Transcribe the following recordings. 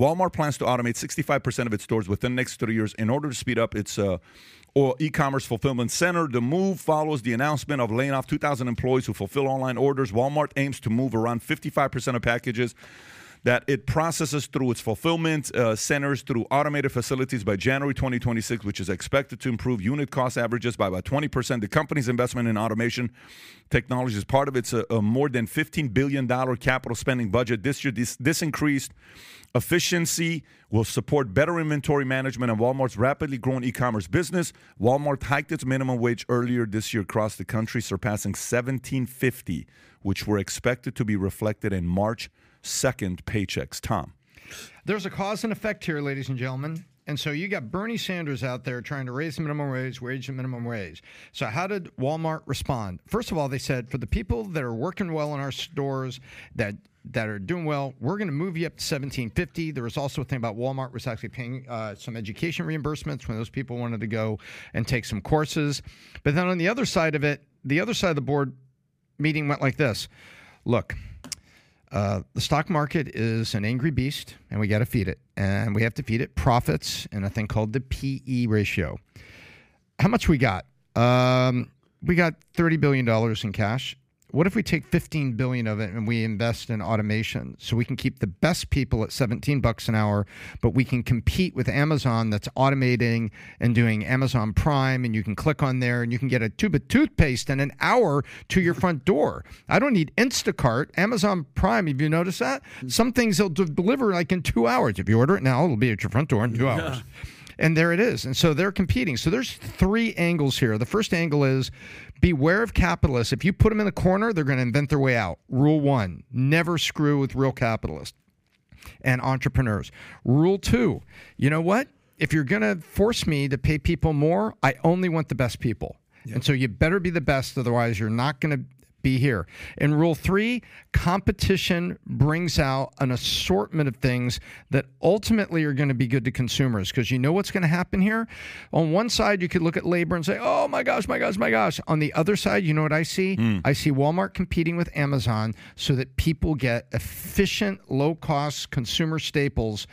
Walmart plans to automate 65% of its stores within the next three years in order to speed up its uh, or e-commerce fulfillment center. The move follows the announcement of laying off 2,000 employees who fulfill online orders. Walmart aims to move around 55% of packages that it processes through its fulfillment uh, centers through automated facilities by January 2026, which is expected to improve unit cost averages by about 20%. The company's investment in automation technology is part of its uh, uh, more than $15 billion capital spending budget. This year, this, this increased efficiency will support better inventory management and Walmart's rapidly growing e-commerce business. Walmart hiked its minimum wage earlier this year across the country, surpassing 1750, which were expected to be reflected in March second paychecks. Tom. There's a cause and effect here, ladies and gentlemen. And so you got Bernie Sanders out there trying to raise the minimum wage, wage the minimum wage. So how did Walmart respond? First of all, they said for the people that are working well in our stores that that are doing well, we're going to move you up to 1750. There was also a thing about Walmart was actually paying uh, some education reimbursements when those people wanted to go and take some courses. But then on the other side of it, the other side of the board meeting went like this. Look, uh, the stock market is an angry beast, and we got to feed it. And we have to feed it profits and a thing called the PE ratio. How much we got? Um, we got thirty billion dollars in cash. What if we take 15 billion of it and we invest in automation so we can keep the best people at 17 bucks an hour, but we can compete with Amazon that's automating and doing Amazon Prime and you can click on there and you can get a tube of toothpaste in an hour to your front door. I don't need Instacart. Amazon Prime, have you noticed that? Some things they'll deliver like in 2 hours. If you order it now, it'll be at your front door in 2 hours. Yeah. And there it is. And so they're competing. So there's three angles here. The first angle is beware of capitalists. If you put them in a the corner, they're going to invent their way out. Rule one never screw with real capitalists and entrepreneurs. Rule two you know what? If you're going to force me to pay people more, I only want the best people. Yep. And so you better be the best, otherwise, you're not going to be here. In rule three, competition brings out an assortment of things that ultimately are going to be good to consumers because you know what's going to happen here? On one side, you could look at labor and say, oh my gosh, my gosh, my gosh. On the other side, you know what I see? Mm. I see Walmart competing with Amazon so that people get efficient, low cost consumer staples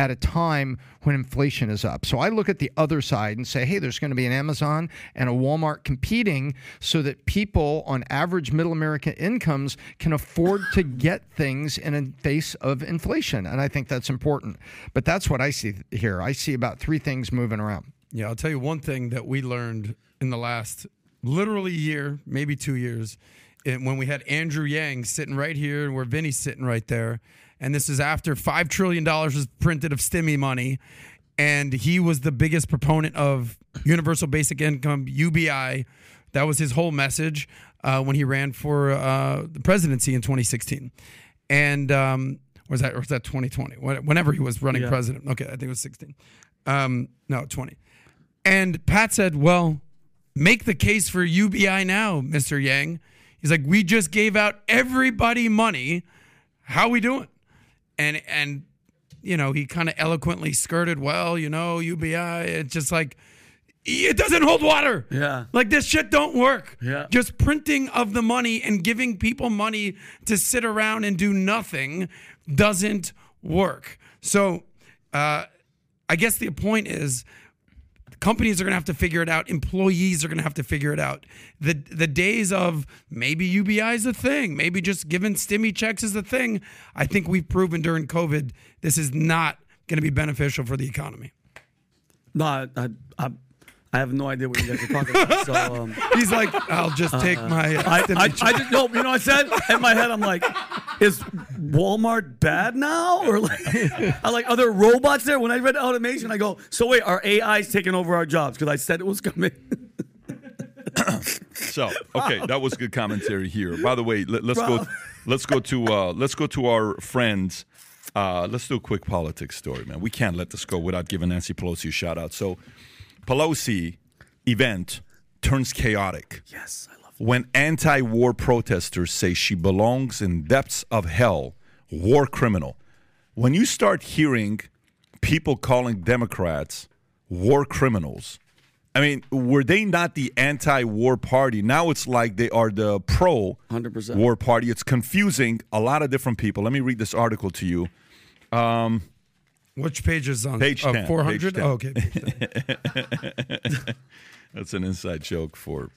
at a time when inflation is up. So I look at the other side and say, hey, there's going to be an Amazon and a Walmart competing so that people on average middle American incomes can afford to get things in a face of inflation. And I think that's important. But that's what I see here. I see about three things moving around. Yeah, I'll tell you one thing that we learned in the last literally year, maybe two years, when we had Andrew Yang sitting right here and where Vinny's sitting right there and this is after $5 trillion was printed of stimmy money. And he was the biggest proponent of universal basic income, UBI. That was his whole message uh, when he ran for uh, the presidency in 2016. And um, was that or was that 2020? Whenever he was running yeah. president. Okay, I think it was 16. Um, no, 20. And Pat said, "Well, make the case for UBI now, Mr. Yang." He's like, "We just gave out everybody money. How are we doing?" And and you know he kind of eloquently skirted well you know ubi it's just like it doesn't hold water. Yeah. Like this shit don't work. Yeah. Just printing of the money and giving people money to sit around and do nothing doesn't work. So uh, i guess the point is companies are going to have to figure it out. Employees are going to have to figure it out. The the days of maybe UBI is a thing, maybe just giving stimmy checks is a thing. I think we've proven during COVID this is not going to be beneficial for the economy. No, I, I, I I have no idea what you guys are talking about. So um, he's like, I'll just take uh, my. I, I, I, just no. You know, I said in my head, I'm like, is Walmart bad now, or like, I like, are there robots there? When I read automation, I go, so wait, are AIs taking over our jobs? Because I said it was coming. so okay, that was good commentary here. By the way, let, us go. Let's go to uh, let's go to our friends. Uh, let's do a quick politics story, man. We can't let this go without giving Nancy Pelosi a shout out. So Pelosi event turns chaotic. Yes, I love When anti war protesters say she belongs in depths of hell, war criminal. When you start hearing people calling Democrats war criminals, I mean, were they not the anti war party? Now it's like they are the pro 100%. war party. It's confusing a lot of different people. Let me read this article to you. Um, Which page is on? Page oh, 10, 400? page 10. Oh, okay. That's an inside joke for.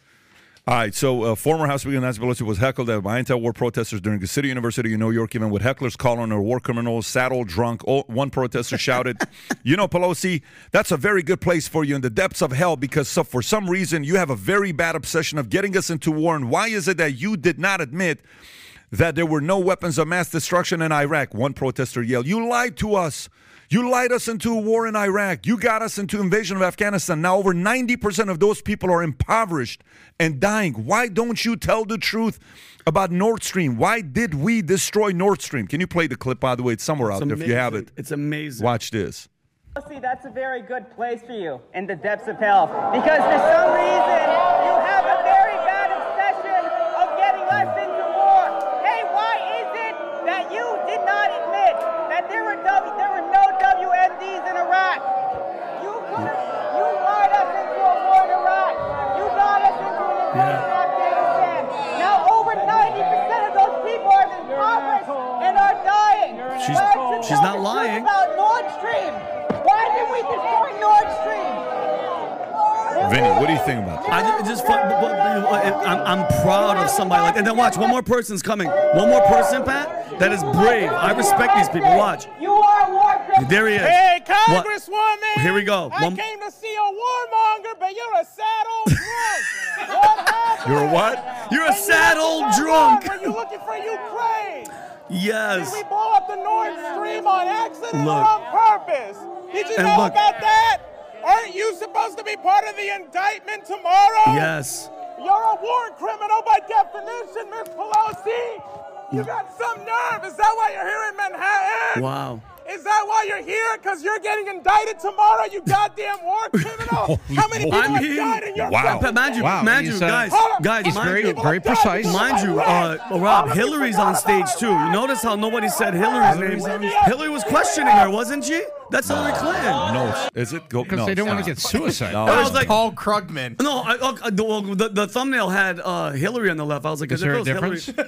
All right, so uh, former House Speaker Nancy Pelosi was heckled by anti-war protesters during the City University in New York, even with hecklers calling her war criminals, saddle drunk. Oh, one protester shouted, "You know, Pelosi, that's a very good place for you in the depths of hell because so, for some reason you have a very bad obsession of getting us into war. And why is it that you did not admit that there were no weapons of mass destruction in Iraq?" One protester yelled, "You lied to us." You lied us into a war in Iraq. You got us into invasion of Afghanistan. Now over 90% of those people are impoverished and dying. Why don't you tell the truth about Nord Stream? Why did we destroy Nord Stream? Can you play the clip by the way? It's somewhere out It's there if you have it. It's amazing. Watch this. See, that's a very good place for you in the depths of hell. Because for some reason, you have she's not lying. About Nord Stream. Why did we destroy Nord Stream? Vinny, what do you think about that? I ju- just, fu- but- but- but I'm, I'm proud of somebody like. And then watch, one more person's coming. One more person, Pat. That is brave. I respect these people. Watch. You are a war criminal. There he is. Hey, What? Congresswoman! Here we go. I came to see a warmonger, but you're a sad old drunk. what? You're a what? You're a When you sad old drunk. Are you're looking for Ukraine. Yes. Did we blow up Stream on accident Look. or on purpose? Did you know look. about that? Aren't you supposed to be part of the indictment tomorrow? Yes. You're a war criminal by definition, Miss Pelosi. You got some nerve. Is that why you're here in Manhattan? Wow. Is that why you're here? Because you're getting indicted tomorrow, you goddamn war criminal? How many people I'm have here. died in your Wow. country? Mind you, Wow, mind he's, you, uh, guys, guys, he's mind very- you, very precise. Mind you, uh, Rob, Hillary's on stage too. You notice how nobody said Hillary's name? Hillary was questioning her, wasn't she? That's Hillary Clinton. No, is it? Go, Because no, they don't want to get suicide. No. I was like, Paul Krugman. no, I, uh, the, the, the thumbnail had uh, Hillary on the left. I was like, Is if there a difference?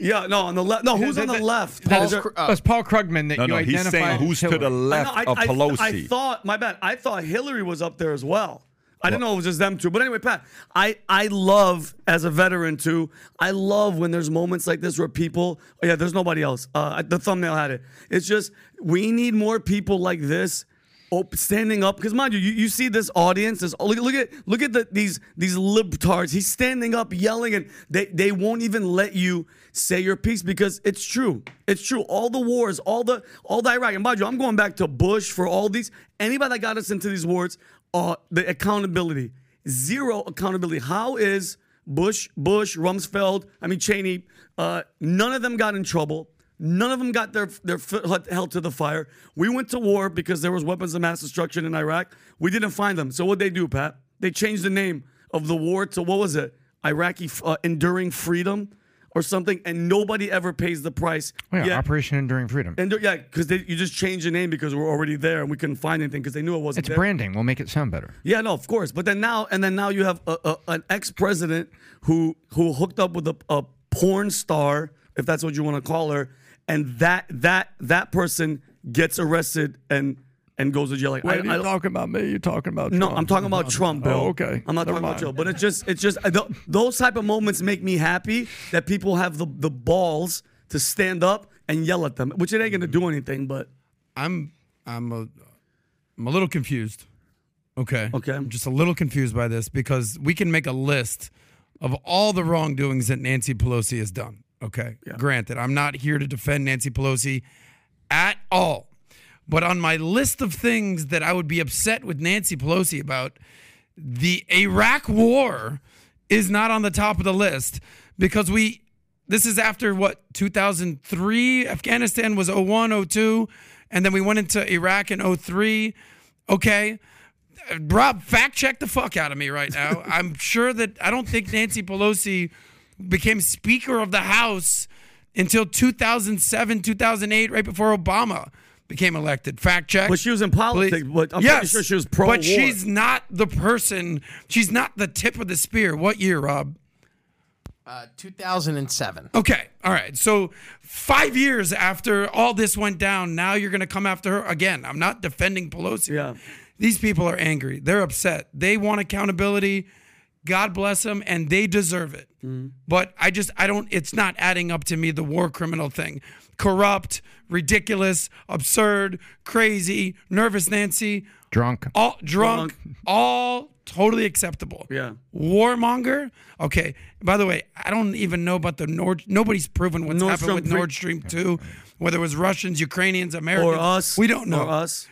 Yeah, no, on the left. No, who's on the left? That Is is, there- that's Paul Krugman that No, you no, he's saying as who's to Hillary. the I know, left I, of I- Pelosi. I thought, my bad. I thought Hillary was up there as well. I didn't know it was just them two. But anyway, Pat, I, I love, as a veteran too, I love when there's moments like this where people, oh yeah, there's nobody else. Uh, the thumbnail had it. It's just, we need more people like this op- standing up. Because mind you, you, you see this audience. This, look, look at look at the, these these libtards. He's standing up yelling, and they, they won't even let you say your piece because it's true. It's true. All the wars, all the all the Iraq, and mind you, I'm going back to Bush for all these. Anybody that got us into these wars, uh, the accountability, zero accountability. How is Bush, Bush, Rumsfeld, I mean Cheney, uh, none of them got in trouble. None of them got their their foot held to the fire. We went to war because there was weapons of mass destruction in Iraq. We didn't find them. So what they do, Pat? They changed the name of the war to what was it? Iraqi uh, enduring freedom or something, and nobody ever pays the price. Oh, yeah, Yeah. Operation Enduring Freedom. And yeah, because you just changed the name because we're already there and we couldn't find anything because they knew it wasn't it's there. branding. We'll make it sound better. Yeah, no, of course. But then now, and then now you have a, a, an ex-president who who hooked up with a, a porn star, if that's what you want to call her, and that that that person gets arrested and and goes to jail. Like, I, I don't- talking about me? You're talking about no, I'm talking about Trump, oh, Bill. Oh, okay. I'm not Never talking about. Joe. But it's just, it's just I don't- those type of moments make me happy that people have the the balls to stand up and yell at them, which it ain't gonna mm-hmm. do anything. But I'm I'm a I'm a little confused. Okay. Okay. I'm just a little confused by this because we can make a list of all the wrongdoings that Nancy Pelosi has done. Okay. Granted, I'm not here to defend Nancy Pelosi at all. But on my list of things that I would be upset with Nancy Pelosi about, the Iraq war is not on the top of the list because we this is after what 2003 Afghanistan was 01 02 and then we went into Iraq in 03 okay. Rob fact check the fuck out of me right now. I'm sure that I don't think Nancy Pelosi became speaker of the house until 2007 2008 right before Obama became elected fact check but she was in politics. Please. But I'm yes, pretty sure she was pro. But she's not the person. She's not the tip of the spear. What year, Rob? Uh, 2007. Okay. All right. So five years after all this went down, now you're going to come after her again. I'm not defending Pelosi. Yeah. These people are angry. They're upset. They want accountability. God bless them, and they deserve it. Mm-hmm. But I just, I don't, it's not adding up to me, the war criminal thing. Corrupt, ridiculous, absurd, crazy, nervous Nancy, Drunk. all drunk, all totally acceptable. Yeah. Warmonger. Okay. By the way, I don't even know about the Nord. Nobody's proven what's Nord happened with Stream Nord Stream two, whether it was Russians, Ukrainians, Americans, Or us. We don't know. Or us.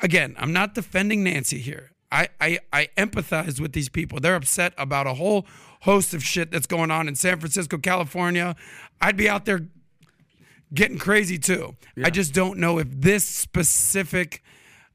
Again, I'm not defending Nancy here. I, I I empathize with these people. They're upset about a whole host of shit that's going on in San Francisco, California. I'd be out there getting crazy too. I just don't know if this specific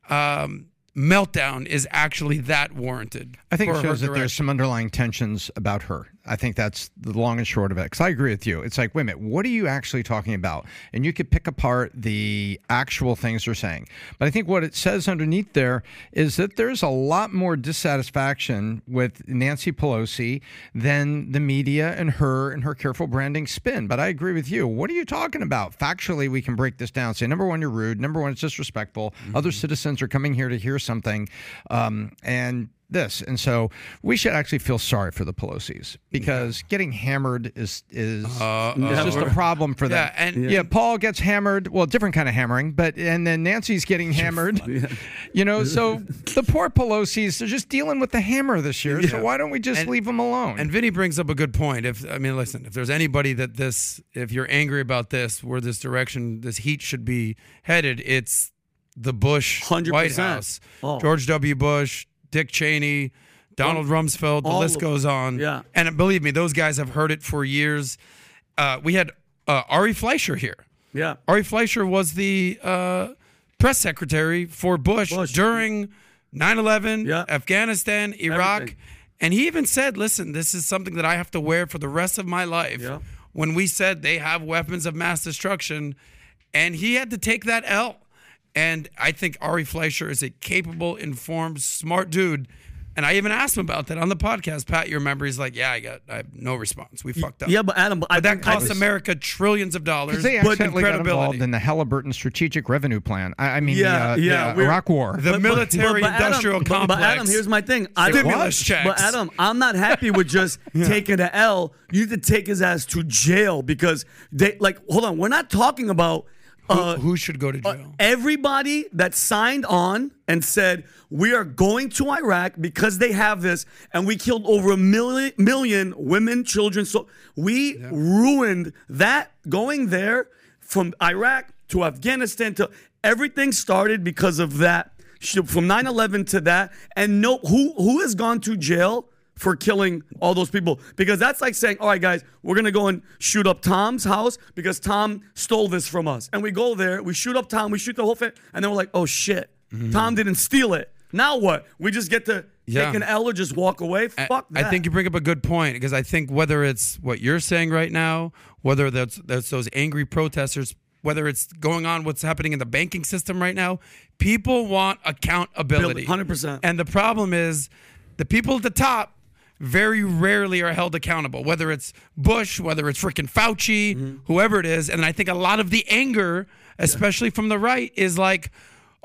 um, meltdown is actually that warranted. I think it shows that there's some underlying tensions about her. I think that's the long and short of it. Because I agree with you. It's like, wait a minute, what are you actually talking about? And you could pick apart the actual things they're saying. But I think what it says underneath there is that there's a lot more dissatisfaction with Nancy Pelosi than the media and her and her careful branding spin. But I agree with you. What are you talking about? Factually, we can break this down. Say, number one, you're rude. Number one, it's disrespectful. Other citizens are coming here to hear something. Um, and this. And so we should actually feel sorry for the Pelosi's because getting hammered is is, uh, is just a uh-huh. problem for them. Yeah, and- yeah. Paul gets hammered. Well, different kind of hammering, but and then Nancy's getting hammered. You know, so the poor Pelosi's they're just dealing with the hammer this year. So why don't we just And- leave them alone? And Vinny brings up a good point. If I mean, listen, if there's anybody that this, if you're angry about this, where this direction, this heat should be headed, it's the Bush 100%. White House, Oh. George W. Bush, Dick Cheney, Donald Rumsfeld. The all list goes on. Yeah. and believe me, those guys have heard it for years. Uh, we had uh, Ari Fleischer here. Yeah. Ari Fleischer was the uh, press secretary for Bush, Bush. during 9 11, Yeah. Afghanistan, Iraq. Everything. And he even said, listen, this is something that I have to wear for the rest of my life. Yeah. When we said they have weapons of mass destruction, and he had to take that L. And I think Ari Fleischer is a capable, informed, smart dude. And I even asked him about that on the podcast. Pat, you remember? He's like, "Yeah, I got, I have no response. We fucked up." Yeah, but Adam, but I that think I- cost America trillions of dollars. because they but accidentally got involved in the Halliburton Strategic Revenue Plan. I, I mean, Yeah, the, uh, yeah, the, uh, Iraq War. the military Adam- industrial but- complex. But Adam, here's my thing. I don't- Stimulus checks. But Adam, I'm not happy with just taking the L. You need to take his ass to jail because they like. Hold on, we're not talking about. Uh, Who should go to jail? everybody that signed on and said we are going to Iraq because they have this, and we killed over a million million women, children. So we ruined that going there from Iraq to Afghanistan to everything started because of that. From 9/11 to that, and no, who who has gone to jail? For killing all those people. Because that's like saying, all right, guys, we're to go and shoot up Tom's house because Tom stole this from us. And we go there, we shoot up Tom, we shoot the whole thing, and then we're like, oh shit, mm-hmm. Tom didn't steal it. Now what? We just get to Yeah. take an L or just walk away? I- Fuck I that. think you bring up a good point because I think whether it's what you're saying right now, whether that's that's those angry protesters, whether it's going on what's happening in the banking system right now, people want accountability. 100%. And the problem is the people at the top very rarely are held accountable, whether it's Bush, whether it's freaking Fauci, Mm-hmm. whoever it is. And I think a lot of the anger, especially from the right, is like,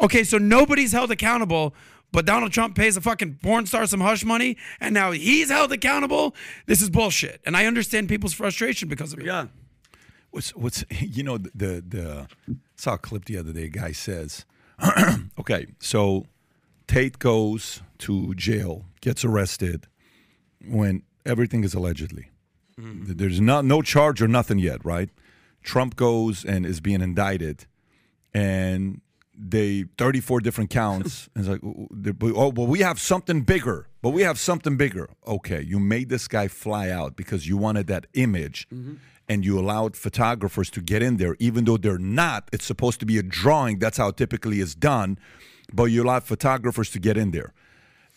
okay, so nobody's held accountable, but Donald Trump pays a fucking porn star some hush money, and now he's held accountable. This is bullshit. And I understand people's frustration because of it. Yeah. What's what's you know the the, the saw a clip the other day. A guy says, okay, so Tate goes to jail, gets arrested when everything is allegedly. Hmm. There's no no charge or nothing yet, right? Trump goes and is being indicted, and they 34 different counts. and it's like, oh, well, we have something bigger. But we have something bigger. Okay, you made this guy fly out because you wanted that image, mm-hmm. and you allowed photographers to get in there, even though they're not. It's supposed to be a drawing. That's how it typically is done. But you allowed photographers to get in there.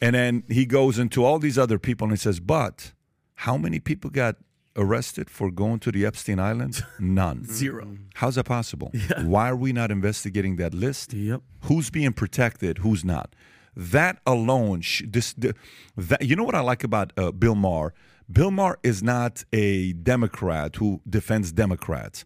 And then he goes into all these other people and he says, But how many people got arrested for going to the Epstein Islands? None. Zero. How's that possible? Why are we not investigating that list? Yep. Who's being protected? Who's not? That alone, sh- this, the, that, you know what I like about uh, Bill Maher? Bill Maher is not a Democrat who defends Democrats.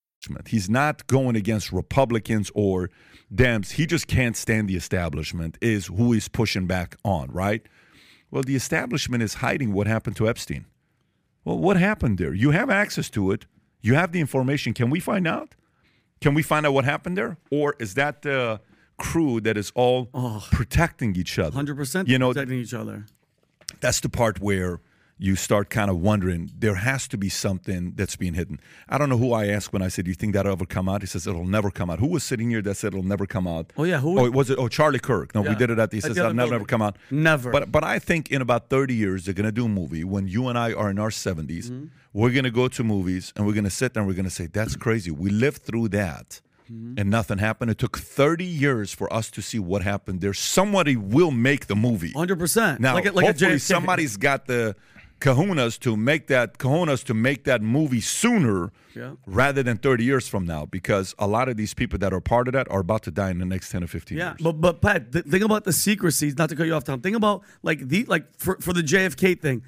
He's not going against Republicans or Dems. He just can't stand the establishment, is who he's pushing back on, right? Well, the establishment is hiding what happened to Epstein. Well, what happened there? You have access to it, you have the information. Can we find out? Can we find out what happened there? Or is that the crew that is all protecting each other? 100% You know, protecting each other. that's the part where you start kind of wondering there has to be something that's being hidden. I don't know who I asked when I said, "Do you think that'll ever come out?" He says, "It'll never come out." Who was sitting here that said it'll never come out? Oh, yeah, who- Oh, was it? Oh, Charlie Kirk. No, we did it at the. He says, "That'll never, never come out." Never. But but I think in about thirty years they're gonna do a movie when you and I are in our 70s Mm-hmm. We're gonna go to movies and we're gonna sit there and we're gonna say, "That's crazy. We lived through that." Mm-hmm. And nothing happened. It took 30 years for us to see what happened there. Somebody will make the movie. 100%. Now, like a, like hopefully, somebody's got the kahunas to make that kahunas to make that movie sooner Yeah. rather than 30 years from now because a lot of these people that are part of that are about to die in the next 10 or 15 Yeah, years. but but Pat, th- think about the secrecies. Not to cut you off, Tom. Think about like the like for for the JFK thing.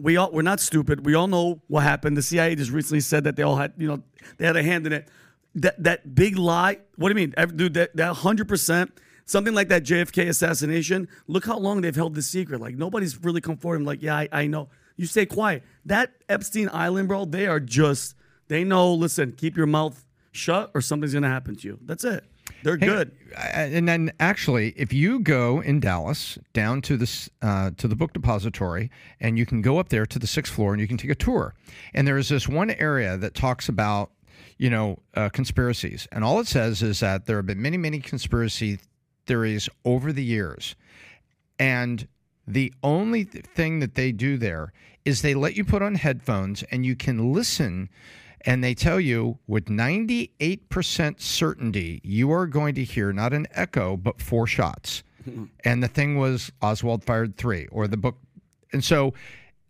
We all we're not stupid. We all know what happened. The CIA just recently said that they all had you know they had a hand in it. That that big lie. What do you mean, dude? That that hundred percent. Something like that JFK assassination. Look how long they've held the secret. Like nobody's really come forward. and like, yeah, I, I know. You stay quiet. That Epstein Island, bro. They are just. They know. Listen, keep your mouth shut, or something's gonna happen to you. That's it. They're Hey, good. And then actually, if you go in Dallas down to this uh, to the book depository, and you can go up there to the sixth floor, and you can take a tour. And there is this one area that talks about you know uh, conspiracies, and all it says is that there have been many, many conspiracy theories over the years, and the only th- thing that they do there is they let you put on headphones and you can listen and they tell you with 98% certainty you are going to hear not an echo but four shots. And the thing was oswald fired three or the book and so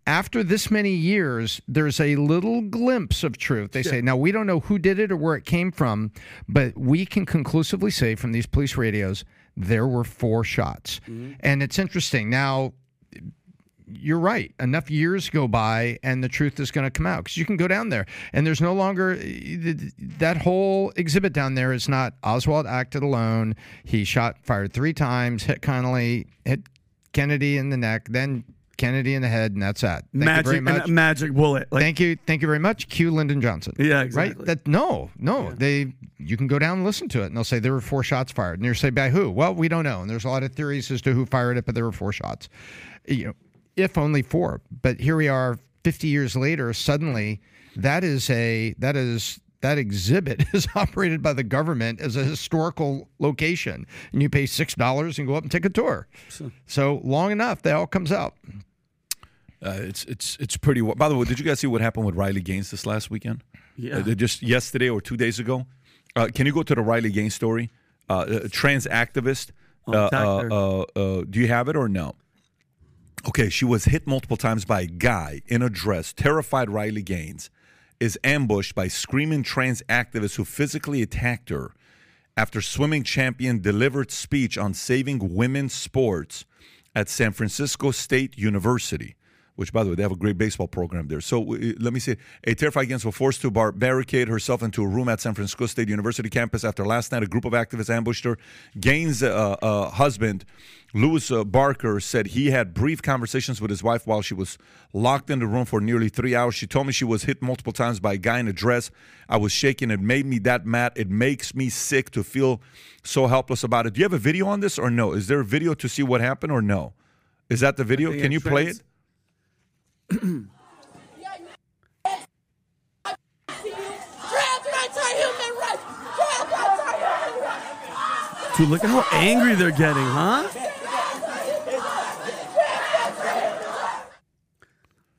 after this many years there's a little glimpse of truth. They say now we don't know who did it or where it came from but we can conclusively say from these police radios there were four shots mm-hmm. and it's interesting now you're right. Enough years go by, and the truth is going to come out because you can go down there, and there's no longer eh, that whole exhibit down there is not Oswald acted alone. He shot, fired three times, hit Connolly, hit Kennedy in the neck, then Kennedy in the head, and that's that. Thank magic, you very much. magic bullet. Like, Thank you, thank you very much. Q. Lyndon Johnson. Yeah, exactly. Right? That no, no. They you can go down and listen to it, and they'll say there were four shots fired, and you say by who? Well, we don't know, and there's a lot of theories as to who fired it, but there were four shots. You know, if only four. But here we are, 50 years later. Suddenly, that is a that is that exhibit is operated by the government as a historical location, and you pay six dollars and go up and take a tour. So long enough, that all comes out. Uh, it's it's it's pretty. wa- By the way, did you guys see what happened with Riley Gaines this last weekend? Yeah. Uh, just yesterday or two days ago. Uh, can you go to the Riley Gaines story? Uh, a trans activist. Oh, uh, uh, uh, uh, do you have it or no? Okay, she was hit multiple times by a guy in a dress. Terrified Riley Gaines is ambushed by screaming trans activists who physically attacked her after swimming champion delivered speech on saving women's sports at San Francisco State University. Which, by the way, they have a great baseball program there. So uh, let me see. A terrified Gaines was forced to bar- barricade herself into a room at San Francisco State University campus after last night a group of activists ambushed her. Gaines' uh, uh, husband, Louis uh, Barker, said he had brief conversations with his wife while she was locked in the room for nearly three hours. She told me she was hit multiple times by a guy in a dress. I was shaking. It made me that mad. It makes me sick to feel so helpless about it. Do you have a video on this or no? Is there a video to see what happened or no? Is that the video? Can you play it? Dude, look at how angry they're getting, huh?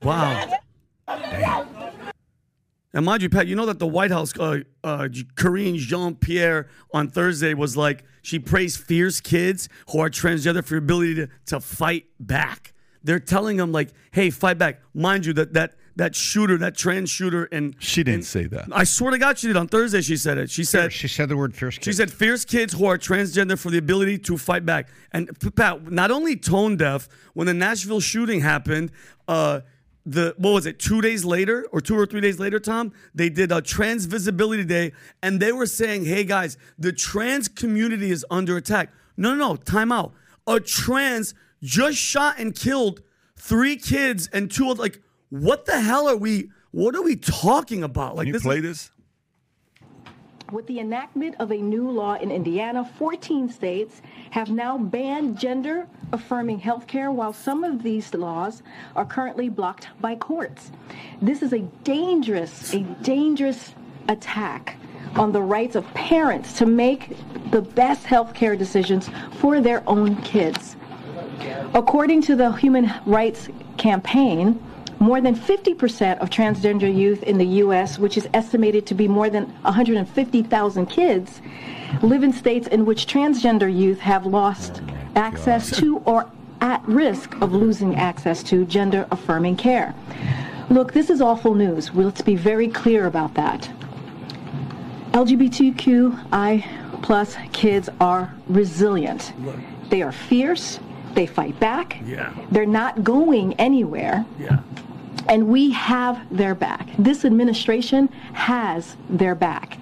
Wow. And mind you, Pat, you know that the White House, uh, uh, Karine Jean Pierre on Thursday was like, she praised fierce kids who are transgender for ability to, to fight back. They're telling them, like, hey, fight back. Mind you, that that that shooter, that trans shooter, and She didn't say that. I swear to God, she did on Thursday. She said it. She said She said the word fierce. she said fierce kids who are transgender for the ability to fight back. And Pat, not only tone deaf, when the Nashville shooting happened, uh, the what was it, two days later or two or three days later, Tom, they did a trans visibility day and they were saying, hey guys, the trans community is under attack. No, no, no, time out. A trans just shot and killed three kids and two of like, what the hell are we what are we talking about? Like Can you this play is, this? With the enactment of a new law in Indiana, 14 states have now banned gender affirming health care, while some of these laws are currently blocked by courts. This is a dangerous, a dangerous attack on the rights of parents to make the best health care decisions for their own kids. According to the Human Rights Campaign, more than 50% of transgender youth in the U.S., which is estimated to be more than 150,000 kids, live in states in which transgender youth have lost access to or at risk of losing access to gender affirming care. Look, this is awful news. Well, Let's be very clear about that. LGBTQI plus kids are resilient. They are fierce. They fight back. Yeah. They're not going anywhere. Yeah. And we have their back. This administration has their back.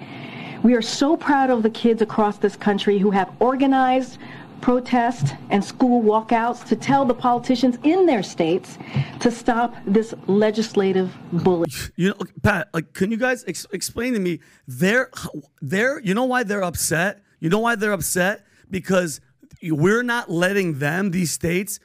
We are so proud of the kids across this country who have organized protests and school walkouts to tell the politicians in their states to stop this legislative bullying. You know, Pat, like, can you guys ex- explain to me? They're, they're, you know why they're upset? You know why they're upset? Because we're not letting them, these states,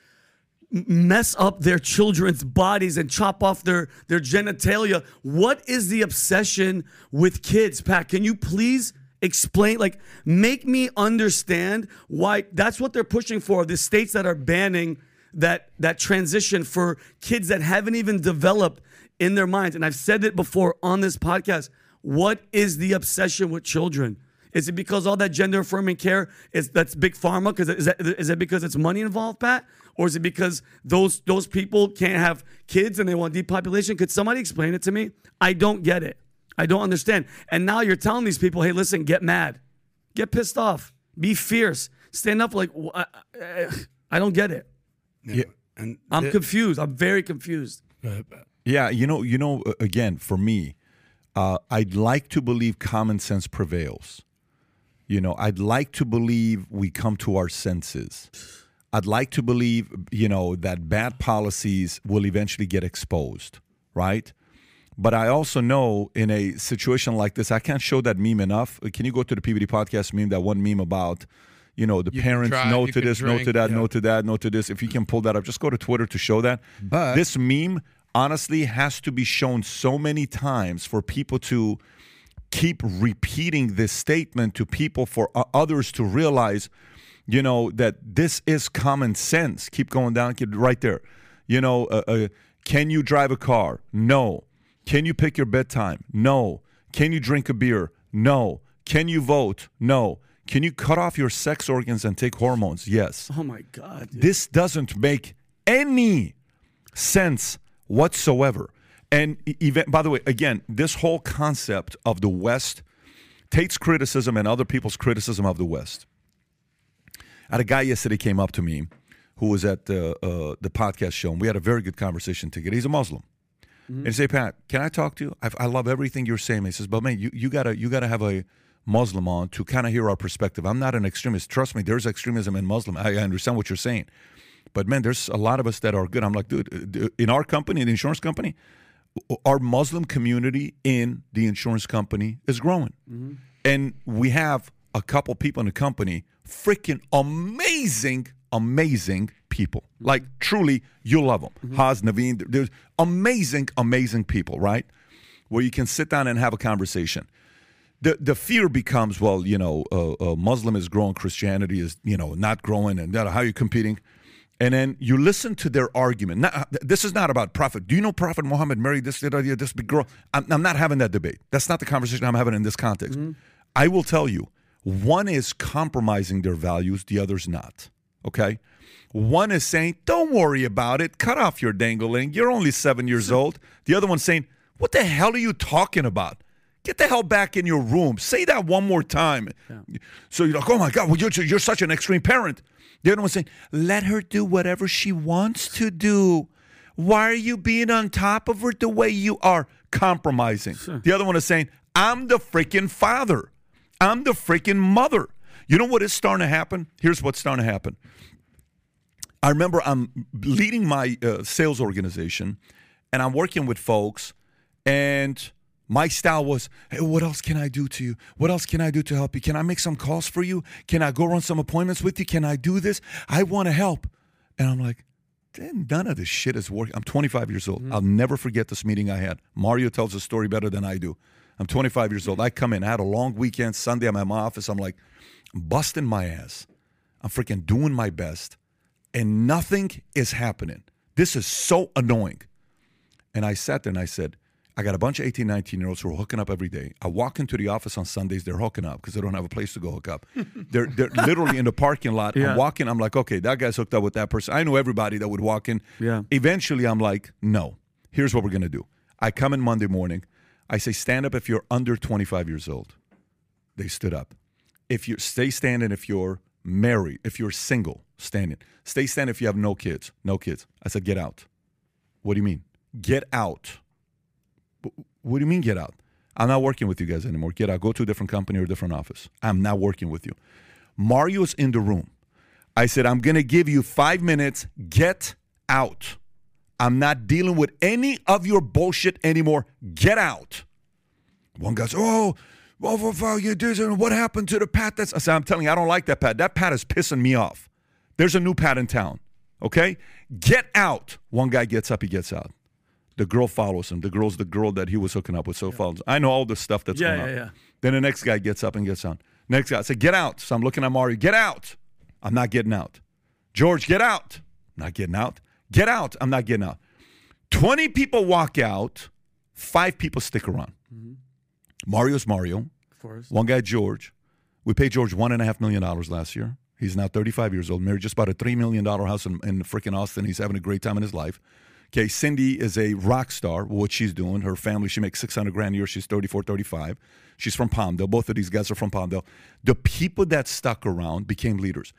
mess up their children's bodies and chop off their their genitalia. What is the obsession with kids, Pat? Can you please explain like make me understand why that's what they're pushing for the states that are banning that that transition for kids that haven't even developed in their minds and I've said it before on this podcast what is the obsession with children is it because all that gender affirming care is that's big pharma because is that is it because it's money involved Pat or is it because those those people can't have kids and they want depopulation could somebody explain it to me I don't get it I don't understand. And now you're telling these people, hey, listen, get mad, get pissed off, be fierce, stand up. Like, I, I- I don't get it. Yeah. And I'm it- confused. I'm very confused. Go ahead, Pat. Yeah, you know, you know. uh, Again, for me, uh, I'd like to believe common sense prevails. You know, I'd like to believe we come to our senses. I'd like to believe, you know, that bad policies will eventually get exposed, right? But I also know in a situation like this, I can't show that meme enough. Uh, Can you go to the PBD podcast meme, that one meme about, you know, the You parents drive, no to can this, no to that, yeah. no to that, no to this. If you can pull that up, just go to Twitter to show that. But- this meme honestly has to be shown so many times for people to keep repeating this statement to people for uh, others to realize you know that this is common sense. Keep going down keep right there. You know uh, uh, can you drive a car? No. Can you pick your bedtime? No. Can you drink a beer? No. Can you vote? No. Can you cut off your sex organs and take hormones? Yes. Oh my God. this doesn't make any sense whatsoever. And e- even by the way, again, this whole concept of the West, Tate's criticism and other people's criticism of the West. I had a guy yesterday came up to me who was at the uh, the podcast show, and we had a very good conversation together. He's a Muslim, and he said, "Pat, can I talk to you? I, I love everything you're saying." He says, "But man, you, you gotta you gotta have a Muslim on to kind of hear our perspective. I'm not an extremist. Trust me, there's extremism in Muslim. I, I understand what you're saying, but man, there's a lot of us that are good. I'm like, dude, uh, in our company, the insurance company, our Muslim community in the insurance company is growing. And we have a couple people in the company, freaking amazing, amazing people. Like truly, you love them. Haz, Naveen, there's amazing, amazing people, right? Where you can sit down and have a conversation. The, the fear becomes, well, you know, uh, uh, Muslim is growing, Christianity is, you know, not growing, and that, how are you competing? And then you listen to their argument. Not, uh, this is not about Prophet. Do you know Prophet Muhammad married this idea, this big girl? I'm, I'm not having that debate. That's not the conversation I'm having in this context. Mm-hmm. I will tell you, one is compromising their values, the other's not. Okay? One is saying, don't worry about it, cut off your dangling. You're only seven years old. The other one's saying, what the hell are you talking about? Get the hell back in your room. Say that one more time. So you're like, oh my God, well, you're, you're such an extreme parent. The other one's saying, let her do whatever she wants to do. Why are you being on top of her the way you are? Compromising. The other one is saying, I'm the freaking father. I'm the freaking mother. You know what is starting to happen? Here's what's starting to happen. I remember I'm leading my uh, sales organization and I'm working with folks, and my style was, hey, what else can I do to you? What else can I do to help you? Can I make some calls for you? Can I go run some appointments with you? Can I do this? I want to help. And I'm like, "Damn, none of this shit is working. I'm 25 years old. Mm-hmm. I'll never forget this meeting I had. Mario tells the story better than I do. I'm 25 years old. I come in, I had a long weekend. Sunday, I'm at my office. I'm like, I'm busting my ass. I'm freaking doing my best, and nothing is happening. This is so annoying. And I sat there and I said, I got a bunch of 18, 19 year olds who are hooking up every day. I walk into the office on Sundays, they're hooking up because they don't have a place to go hook up. they're they're literally in the parking lot. Yeah. I'm walking, I'm like, okay, that guy's hooked up with that person. I know everybody that would walk in. Yeah. Eventually, I'm like, no, here's what we're to do. I come in Monday morning. I say, stand up if you're under 25 years old. They stood up. If you stay standing, if you're married, if you're single, standing. Stay standing if you have no kids. No kids. I said, get out. What do you mean? Get out. "Wh- What do you mean, get out? I'm not working with you guys anymore. Get out. Go to a different company or a different office. I'm not working with you. Mario's in the room. I said, I'm going to give you five minutes. Get out. I'm not dealing with any of your bullshit anymore. Get out. One guy says, Oh, oh, oh, oh well, well, it. What happened to the Pat? That's I said, I'm telling you, I don't like that Pat. That Pat is pissing me off. There's a new Pat in town. Okay? Get out. One guy gets up, he gets out. The girl follows him. The girl's the girl that he was hooking up with. So follows. I know all the stuff that's Yeah, going on. yeah, yeah. Then the next guy gets up and gets on. Next guy, I said, get out. So I'm looking at Mario, get out. I'm not getting out. George, get out. Not getting out. Get out. I'm not getting out. 20 people walk out, five people stick around. Mm-hmm. Mario's Mario. Of course. One guy, George. We paid George one and a half million dollars last year. He's now 35 years old, married just about a $3 million house in, in freaking Austin. He's having a great time in his life. Okay, Cindy is a rock star, what she's doing. Her family, she makes 600 grand a year. She's 34, 35. She's from Palmdale. Both of these guys are from Palmdale. The people that stuck around became leaders.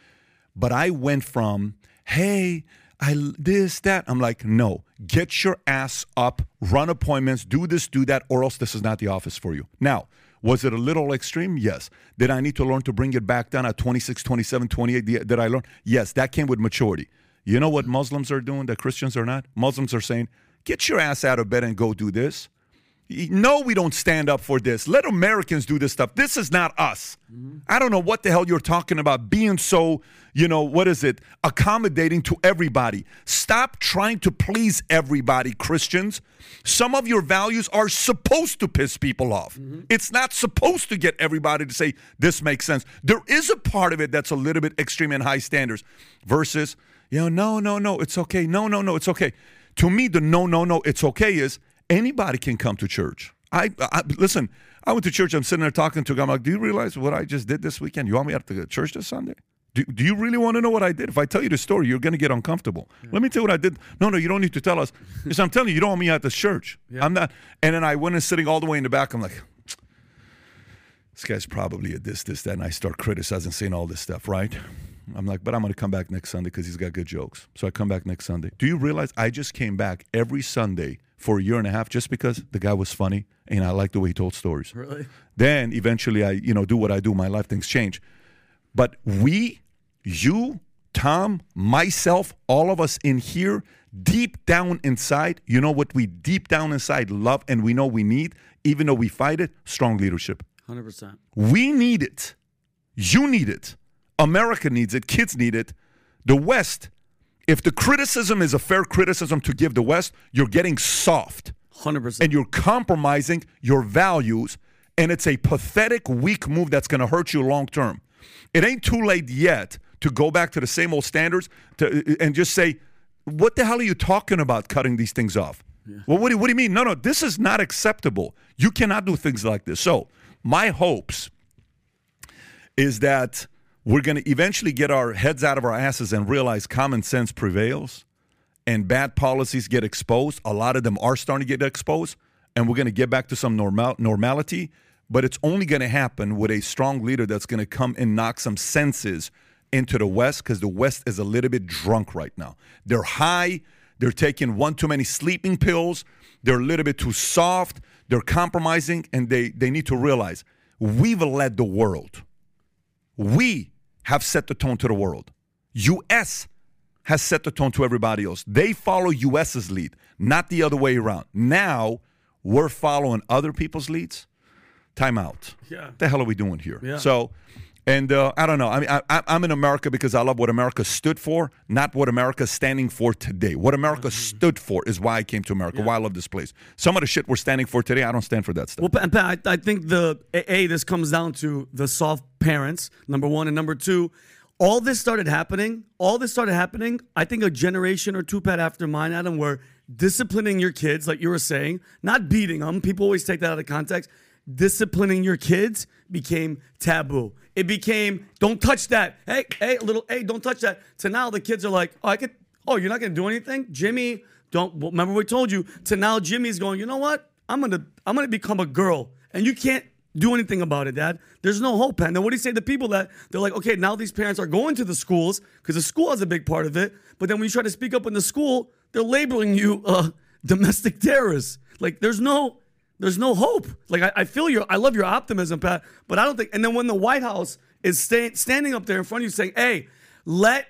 But I went from, hey, I this, that. I'm like, no, get your ass up, run appointments, do this, do that, or else this is not the office for you. Now, was it a little extreme? Yes. Did I need to learn to bring it back down at 26, 27, 28? Did did I learn? Yes, that came with maturity. You know what Muslims are doing that Christians are not? Muslims are saying, get your ass out of bed and go do this. No, we don't stand up for this. Let Americans do this stuff. This is not us. Mm-hmm. I don't know what the hell you're talking about being so, you know, what is it? Accommodating to everybody. Stop trying to please everybody, Christians. Some of your values are supposed to piss people off. Mm-hmm. It's not supposed to get everybody to say, this makes sense. There is a part of it that's a little bit extreme and high standards versus, you know, no, no, no, it's okay. No, no, no, it's okay. To me, the no, no, no, it's okay is anybody can come to church. I, I listen. I went to church. I'm sitting there talking to guy. I'm like, "Do you realize what I just did this weekend? You want me out to go to church this Sunday? Do, do you really want to know what I did? If I tell you the story, you're going to get uncomfortable. Let me tell you what I did. No, no, you don't need to tell us. Because I'm telling you, you don't want me at this church. I'm not. And then I went and sitting all the way in the back. I'm like, this guy's probably a this, this, that, and I start criticizing, saying all this stuff, right? I'm like, but I'm going to come back next Sunday because he's got good jokes. So I come back next Sunday. Do you realize I just came back every Sunday for a year and a half just because the guy was funny and I liked the way he told stories. Really? Then eventually I, you know, do what I do. My life things change. But we, you, Tom, myself, all of us in here, deep down inside, you know what we deep down inside love and we know we need, even though we fight it? Strong leadership. 100%. We need it. You need it. America needs it. Kids need it. The West, if the criticism is a fair criticism to give the West, you're getting soft 100%. and you're compromising your values, and it's a pathetic, weak move that's going to hurt you long term. It ain't too late yet to go back to the same old standards to, and just say, what the hell are you talking about cutting these things off? Well, what do, what do you mean? No, no, this is not acceptable. You cannot do things like this. So, my hopes is that we're going to eventually get our heads out of our asses and realize common sense prevails and bad policies get exposed. A lot of them are starting to get exposed, and we're going to get back to some normal normality. But it's only going to happen with a strong leader that's going to come and knock some senses into the West because the West is a little bit drunk right now. They're high. They're taking one too many sleeping pills. They're a little bit too soft. They're compromising, and they, they need to realize we've led the world. We have set the tone to the world. U.S. has set the tone to everybody else. They follow U.S.'s lead, not the other way around. Now we're following other people's leads. Time out. Yeah. The hell are we doing here? Yeah. So, and uh, I don't know. I mean, I, I, I'm in America because I love what America stood for, not what America's standing for today. What America Mm-hmm. stood for is why I came to America, why I love this place. Some of the shit we're standing for today, I don't stand for that stuff. Well, Pat, Pat, I, I think the a, a this comes down to the soft parents, number one, and number two. All this started happening. All this started happening. I think a generation or two, Pat, after mine, Adam, where disciplining your kids, like you were saying, not beating them. People always take that out of context. Disciplining your kids became taboo. It became don't touch that. Hey, hey, little, hey, don't touch that. To now the kids are like, oh, I could. Oh, you're not gonna do anything, Jimmy. Don't remember we told you. To now Jimmy's going. You know what? I'm gonna I'm gonna become a girl, and you can't do anything about it, Dad. There's no hope. And then what do you say to people that they're like, okay, now these parents are going to the schools because the school has a big part of it. But then when you try to speak up in the school, they're labeling you a domestic terrorist. Like there's no there's no hope. Like I, I feel your I love your optimism, Pat, but I don't think. And then when the White House is sta- standing up there in front of you saying, hey, let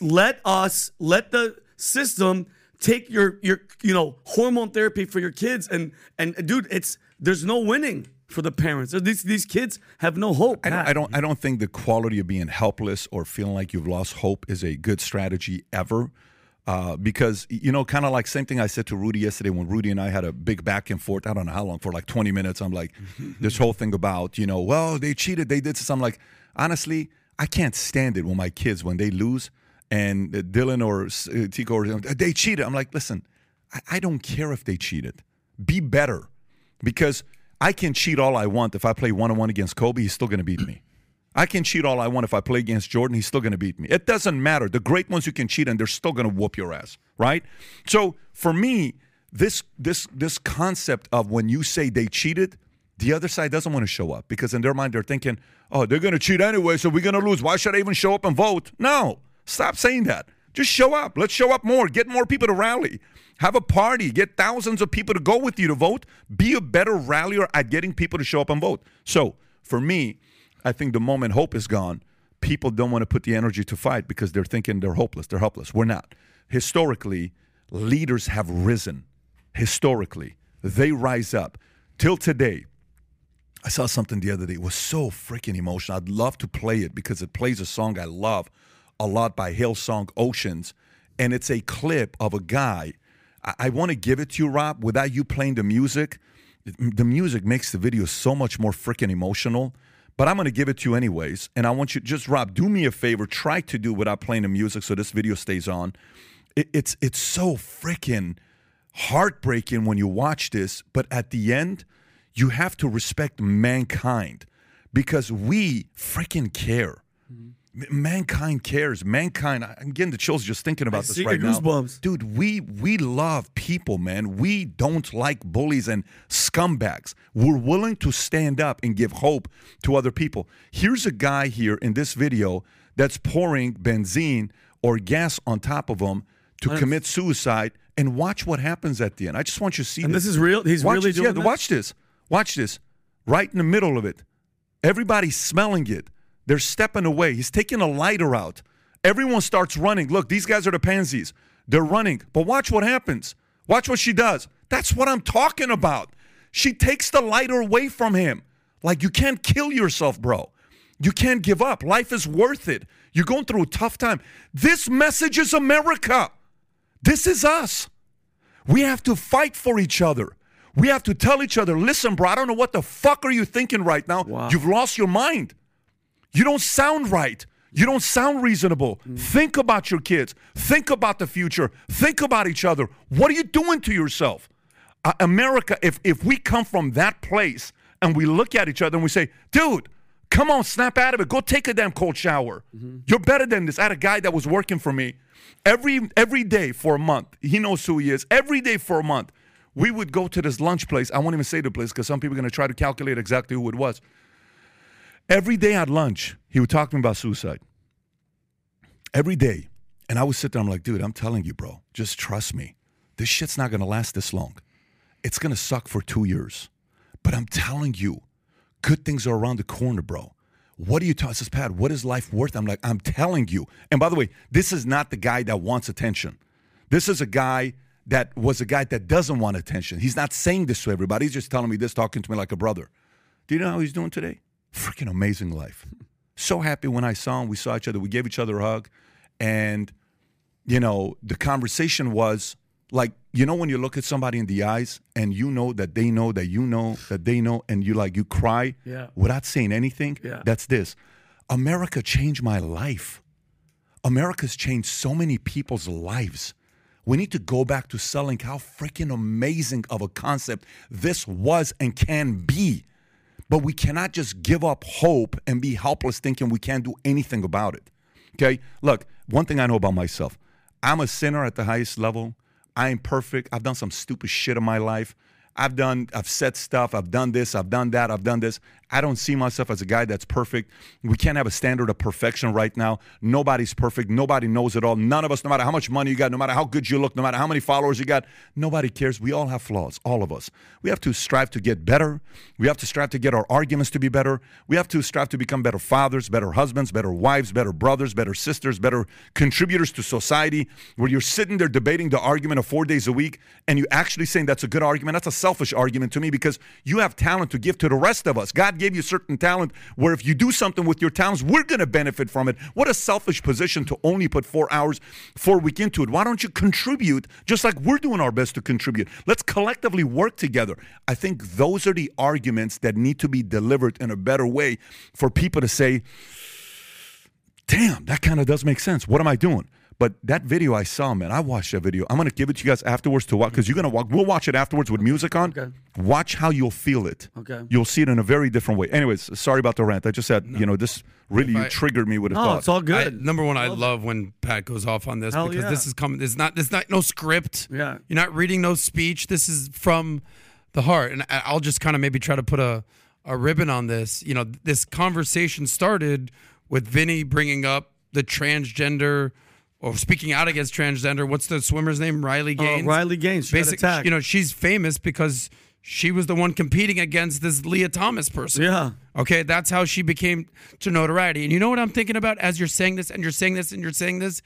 let us let the system take your your you know hormone therapy for your kids and and dude it's there's no winning for the parents these these kids have no hope I don't, I don't. I don't think the quality of being helpless or feeling like you've lost hope is a good strategy ever. Uh, because you know, kind of like same thing I said to Rudy yesterday when Rudy and I had a big back and forth. I don't know how long for like 20 minutes. I'm like, this whole thing about you know, well, they cheated, they did. I'm like, honestly, I can't stand it when my kids when they lose and uh, Dylan or uh, Tico or they cheated. I'm like, listen, I, I don't care if they cheated. Be better, because I can cheat all I want. If I play one on one against Kobe, he's still going to beat me. I can cheat all I want if I play against Jordan. He's still going to beat me. It doesn't matter. The great ones you can cheat and they're still going to whoop your ass, right? So for me, this this this concept of when you say they cheated, the other side doesn't want to show up because in their mind they're thinking, oh, they're going to cheat anyway, so we're going to lose. Why should I even show up and vote? No, stop saying that. Just show up. Let's show up more. Get more people to rally. Have a party. Get thousands of people to go with you to vote. Be a better rallier at getting people to show up and vote. So for me, I think the moment hope is gone, people don't want to put the energy to fight because they're thinking they're hopeless. They're helpless. We're not. Historically, leaders have risen. Historically, they rise up. Till today, I saw something the other day. It was so freaking emotional. I'd love to play it because it plays a song I love a lot by Hillsong Oceans. And it's a clip of a guy. I, I want to give it to you, Rob, without you playing the music. The music makes the video so much more freaking emotional. But I'm going to give it to you anyways. And I want you, just Rob, do me a favor. Try to do without playing the music so this video stays on. It, it's it's so freaking heartbreaking when you watch this. But at the end, you have to respect mankind because we freaking care. M- Mankind cares. Mankind. I'm getting the chills just thinking about this see right now, goosebumps. dude. We we love people, man. We don't like bullies and scumbags. We're willing to stand up and give hope to other people. Here's a guy here in this video that's pouring benzene or gas on top of him to commit suicide. And watch what happens at the end. I just want you to see And this is real? He's watch really this. doing yeah, this? watch this. Watch this. Right in the middle of it. Everybody's smelling it. They're stepping away. He's taking a lighter out. Everyone starts running. Look, these guys are the pansies. They're running. But watch what happens. Watch what she does. That's what I'm talking about. She takes the lighter away from him. Like, you can't kill yourself, bro. You can't give up. Life is worth it. You're going through a tough time. This message is America. This is us. We have to fight for each other. We have to tell each other, listen, bro, I don't know what the fuck are you thinking right now. You've lost your mind. You don't sound right. You don't sound reasonable. Think about your kids. Think about the future. Think about each other. What are you doing to yourself? Uh, America, if, if we come from that place and we look at each other and we say, dude, come on, snap out of it. Go take a damn cold shower. You're better than this. I had a guy that was working for me every every day for a month. He knows who he is. Every day for a month. We would go to this lunch place. I won't even say the place because some people are going to try to calculate exactly who it was. Every day at lunch, he would talk to me about suicide. Every day. And I would sit there, I'm like, dude, I'm telling you, bro, just trust me. This shit's not to last this long. It's to suck for two years. But I'm telling you, good things are around the corner, bro. What do you tell? Says Pat, what is life worth? I'm like, I'm telling you. And by the way, this is not the guy that wants attention. This is a guy that was a guy that doesn't want attention. He's not saying this to everybody. He's just telling me this, talking to me like a brother. Do you know how he's doing today? Freaking amazing life. So happy when I saw him. We saw each other. We gave each other a hug. And, you know, the conversation was like, you know, when you look at somebody in the eyes and you know that they know that you know that they know, and you like, you cry Yeah. without saying anything. Yeah. That's this. America changed my life. America's changed so many people's lives. We need to go back to selling how freaking amazing of a concept this was and can be. But we cannot just give up hope and be helpless thinking we can't do anything about it. Okay? Look, one thing I know about myself I'm a sinner at the highest level. I ain't perfect. I've done some stupid shit in my life. I've done, I've said stuff, I've done this, I've done that, I've done this. I don't see myself as a guy that's perfect. We can't have a standard of perfection right now. Nobody's perfect. Nobody knows it all. None of us, no matter how much money you got, no matter how good you look, no matter how many followers you got, nobody cares. We all have flaws, all of us. We have to strive to get better. We have to strive to get our arguments to be better. We have to strive to become better fathers, better husbands, better wives, better brothers, better sisters, better contributors to society. Where you're sitting there debating the argument of four days a week and you actually saying that's a good argument, that's a selfish argument to me because you have talent to give to the rest of us. God gave you certain talent where if you do something with your talents, we're going to benefit from it. What a selfish position to only put four hours, four week into it. Why don't you contribute just like we're doing our best to contribute? Let's collectively work together. I think those are the arguments that need to be delivered in a better way for people to say, damn, that kind of does make sense. What am I doing? But that video I saw, man, I watched that video. I'm gonna give it to you guys afterwards to watch because mm. you're gonna watch. We'll watch it afterwards with music on. Okay. Watch how you'll feel it. Okay. You'll see it in a very different way. Anyways, sorry about the rant. I just said, you know, this really If you I- triggered me with a No, thought. it's all I, good. number one, I love when Pat goes off on this Hell because yeah. this is coming. There's not. There's not no script. Yeah. You're not reading no speech. This is from the heart, and I- I'll just kind of maybe try to put a a ribbon on this. You know, this conversation started with Vinny bringing up the transgender or speaking out against transgender. What's the swimmer's name? Riley Oh, Gaines. Riley Gaines. She Basic, attacked. you know, she's famous because she was the one competing against this Lia Thomas person. Yeah. Okay, that's how she became to notoriety. And you know what I'm thinking about as you're saying this and you're saying this and you're saying this,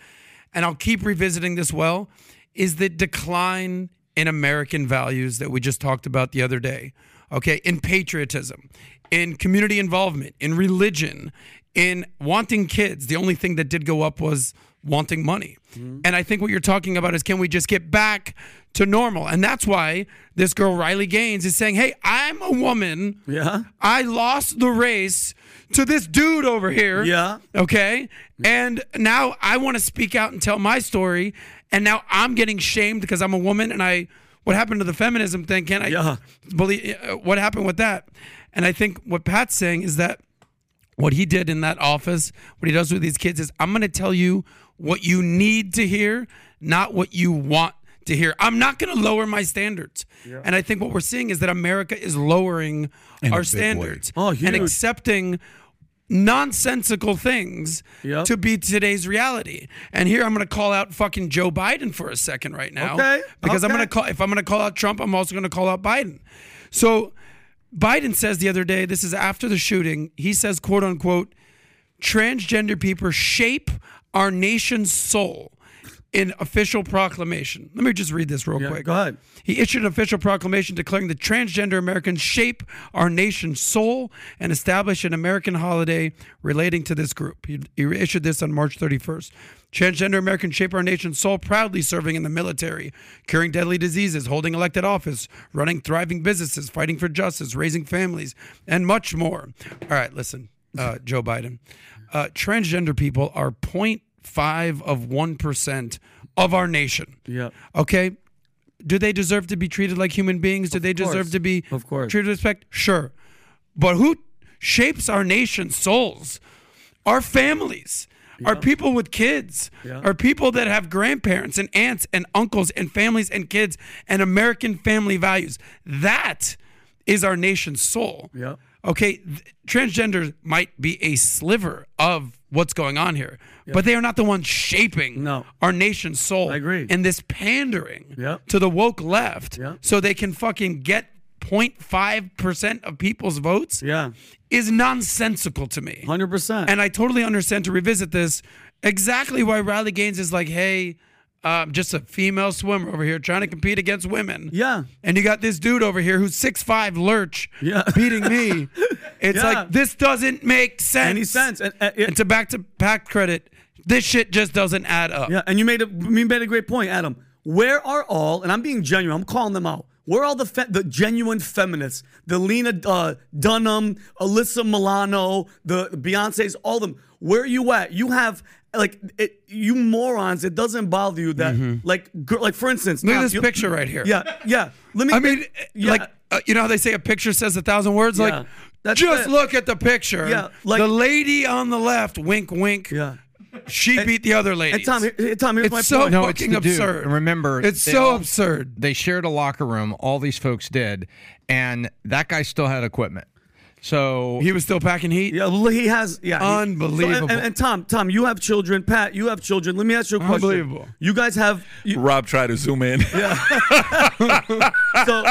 and I'll keep revisiting this well, is the decline in American values that we just talked about the other day. Okay, in patriotism, in community involvement, in religion, in wanting kids. The only thing that did go up was wanting money. And I think what you're talking about is can we just get back to normal? And that's why this girl Riley Gaines is saying, "Hey, I'm a woman. Yeah. I lost the race to this dude over here. Yeah. Okay. And now I want to speak out and tell my story. And now I'm getting shamed because I'm a woman and I, what happened to the feminism thing? Can I Yeah. believe uh, what happened with that? And I think what Pat's saying is that what he did in that office, what he does with these kids is I'm going to tell you what you need to hear, not what you want to hear. I'm not going to lower my standards. And I think what we're seeing is that America is lowering In our standards Oh, and accepting nonsensical things Yep. to be today's reality. And here I'm going to call out fucking Joe Biden for a second right now. Okay, Because I'm going to call if I'm going to call out Trump, I'm also going to call out Biden. So Biden says the other day, this is after the shooting, he says, quote unquote, transgender people shape our nation's soul in official proclamation. Let me just read this real Yeah, quick. go ahead. He issued an official proclamation declaring that transgender Americans shape our nation's soul and establish an American holiday relating to this group. He, he issued this on March 31st. Transgender Americans shape our nation's soul, proudly serving in the military, curing deadly diseases, holding elected office, running thriving businesses, fighting for justice, raising families, and much more. All right, listen, uh, Joe Biden. Uh, transgender people are 0.5 of 1% of our nation. Yeah. Okay. Do they deserve to be treated like human beings? Do they course. deserve to be Of course. treated with respect? Sure. But who shapes our nation's souls? Our families. Our people with kids. Yeah. Our people that have grandparents and aunts and uncles and families and kids and American family values. That is our nation's soul. Yeah. Okay, th- transgender might be a sliver of what's going on here, but they are not the ones shaping No. our nation's soul. I agree. And this pandering Yep. to the woke left Yep. so they can fucking get 0.5% of people's votes Yeah. is nonsensical to me. 100%. And I totally understand to revisit this exactly why Riley Gaines is like, hey, um, just a female swimmer over here trying to compete against women. Yeah. And you got this dude over here who's 6'5 lurch Yeah. beating me. It's Yeah. like, this doesn't make sense. Any sense. And, and, And to back to back credit, this shit just doesn't add up. Yeah, and you made a you made a great point, Adam. Where are all? And I'm being genuine. I'm calling them out. Where are all the fe- the genuine feminists? The Lena uh, Dunham, Alyssa Milano, the Beyonces, all of them. Where are you at? You have like it, you morons. It doesn't bother you that like gr- like for instance. Mm-hmm. Look at this you- picture right here. Yeah, yeah. Let me. I mean, yeah. like, uh, you know how they say a picture says a thousand words? Yeah. Like, That's just it. look at the picture. Yeah, like- the lady on the left, wink, wink. yeah. She beat the other lady. And Tom, here- Tom, here's it's my so point. No, it's fucking the dude. absurd. Remember, it's so all- absurd. They shared a locker room. All these folks did, and that guy still had equipment. So He was still packing heat. Yeah, well, he has. Yeah, he- Unbelievable. So, and, and Tom, Tom, you have children. Pat, you have children. Let me ask you a question. Unbelievable. You guys have. You, Rob tried to zoom in. Yeah. so,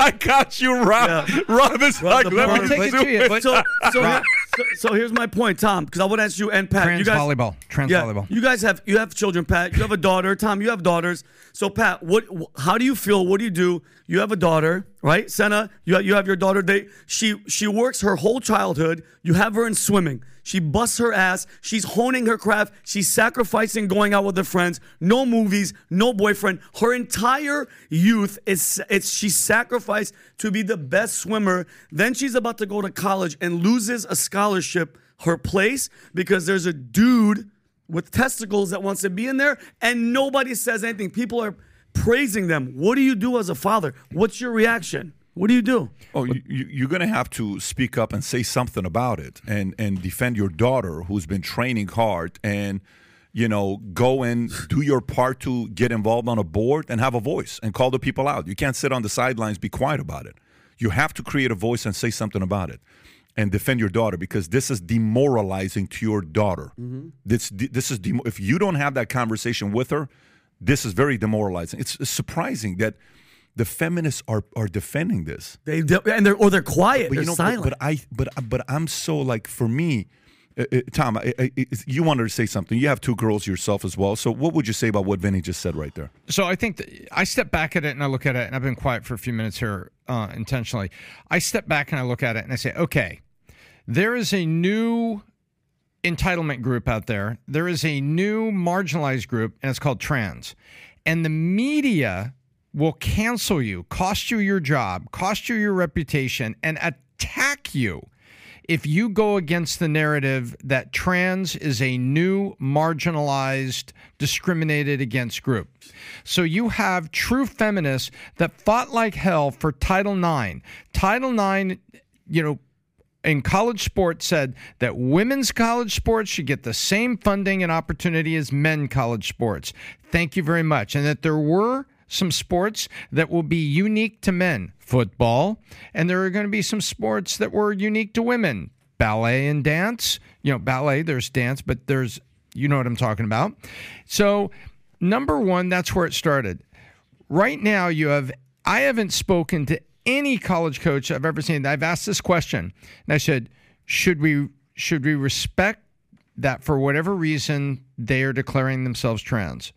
I got you, Rob. Rob is like, the let me take it zoom to you, in. but- so, so, here- so, so here's my point, Tom, because I would ask you and Pat. trans you guys, volleyball, trans Yeah, volleyball. you guys have you have children, Pat. You have a daughter, Tom. You have daughters. So, Pat, what? wh- How do you feel? What do you do? You have a daughter, right? Senna, you have, you have your daughter. They she she works her whole childhood. You have her in swimming. She busts her ass. She's honing her craft. She's sacrificing going out with her friends. No movies, no boyfriend. Her entire youth is it's she sacrificed to be the best swimmer. Then she's about to go to college and loses a scholarship, her place because there's a dude with testicles that wants to be in there and nobody says anything. People are praising them. What do you do as a father? What's your reaction? What do you do? Oh, you, you- you're going to have to speak up and say something about it, and and defend your daughter who's been training hard, and you know go and do your part to get involved on a board and have a voice and call the people out. You can't sit on the sidelines, be quiet about it. You have to create a voice and say something about it, and defend your daughter because this is demoralizing to your daughter. Mm-hmm. This this is demo- if you don't have that conversation with her, this is very demoralizing. It's, it's surprising that. The feminists are, are defending this They and they're or they're quiet. but they're you know, silent. But, but I, but but I'm so like for me, uh, uh, Tom. I, I, I- you wanted to say something. You have two girls yourself as well. So what would you say about what Vinny just said right there? So I think that I step back at it and I look at it, and I've been quiet for a few minutes here uh, intentionally. I step back and I look at it and I say, okay, there is a new entitlement group out there. There is a new marginalized group, and it's called trans. And the media will cancel you, cost you your job, cost you your reputation, and attack you if you go against the narrative that trans is a new marginalized, discriminated against group. So you have true feminists that fought like hell for Title IX. Title IX, you know, in college sports said that women's college sports should get the same funding and opportunity as men college sports. Thank you very much. And that there were some sports that will be unique to men, football, and there are going to be some sports that were unique to women, ballet and dance. You know, ballet, there's dance, but there's, you know what I'm talking about. So, number one, that's where it started. Right now, you have, I haven't spoken to any college coach I've ever seen. I've asked this question, and I said, should we, should we respect that for whatever reason they are declaring themselves trans?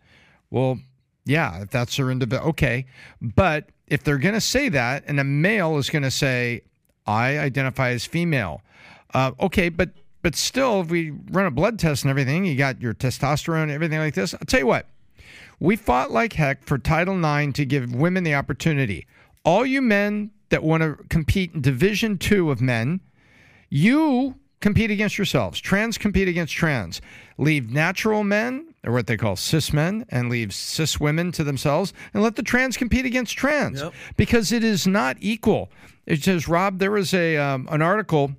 Well, yeah, if that's their individual, okay. But if they're going to say that, and a male is going to say, I identify as female, uh, okay, but but still, if we run a blood test and everything, you got your testosterone, everything like this. I'll tell you what, we fought like heck for Title IX to give women the opportunity. All you men that want to compete in Division Two of men, you compete against yourselves. Trans compete against trans. Leave natural men, or what they call cis men, and leave cis women to themselves, and let the trans compete against trans because it is not equal. It says, Rob, there was a um, an article.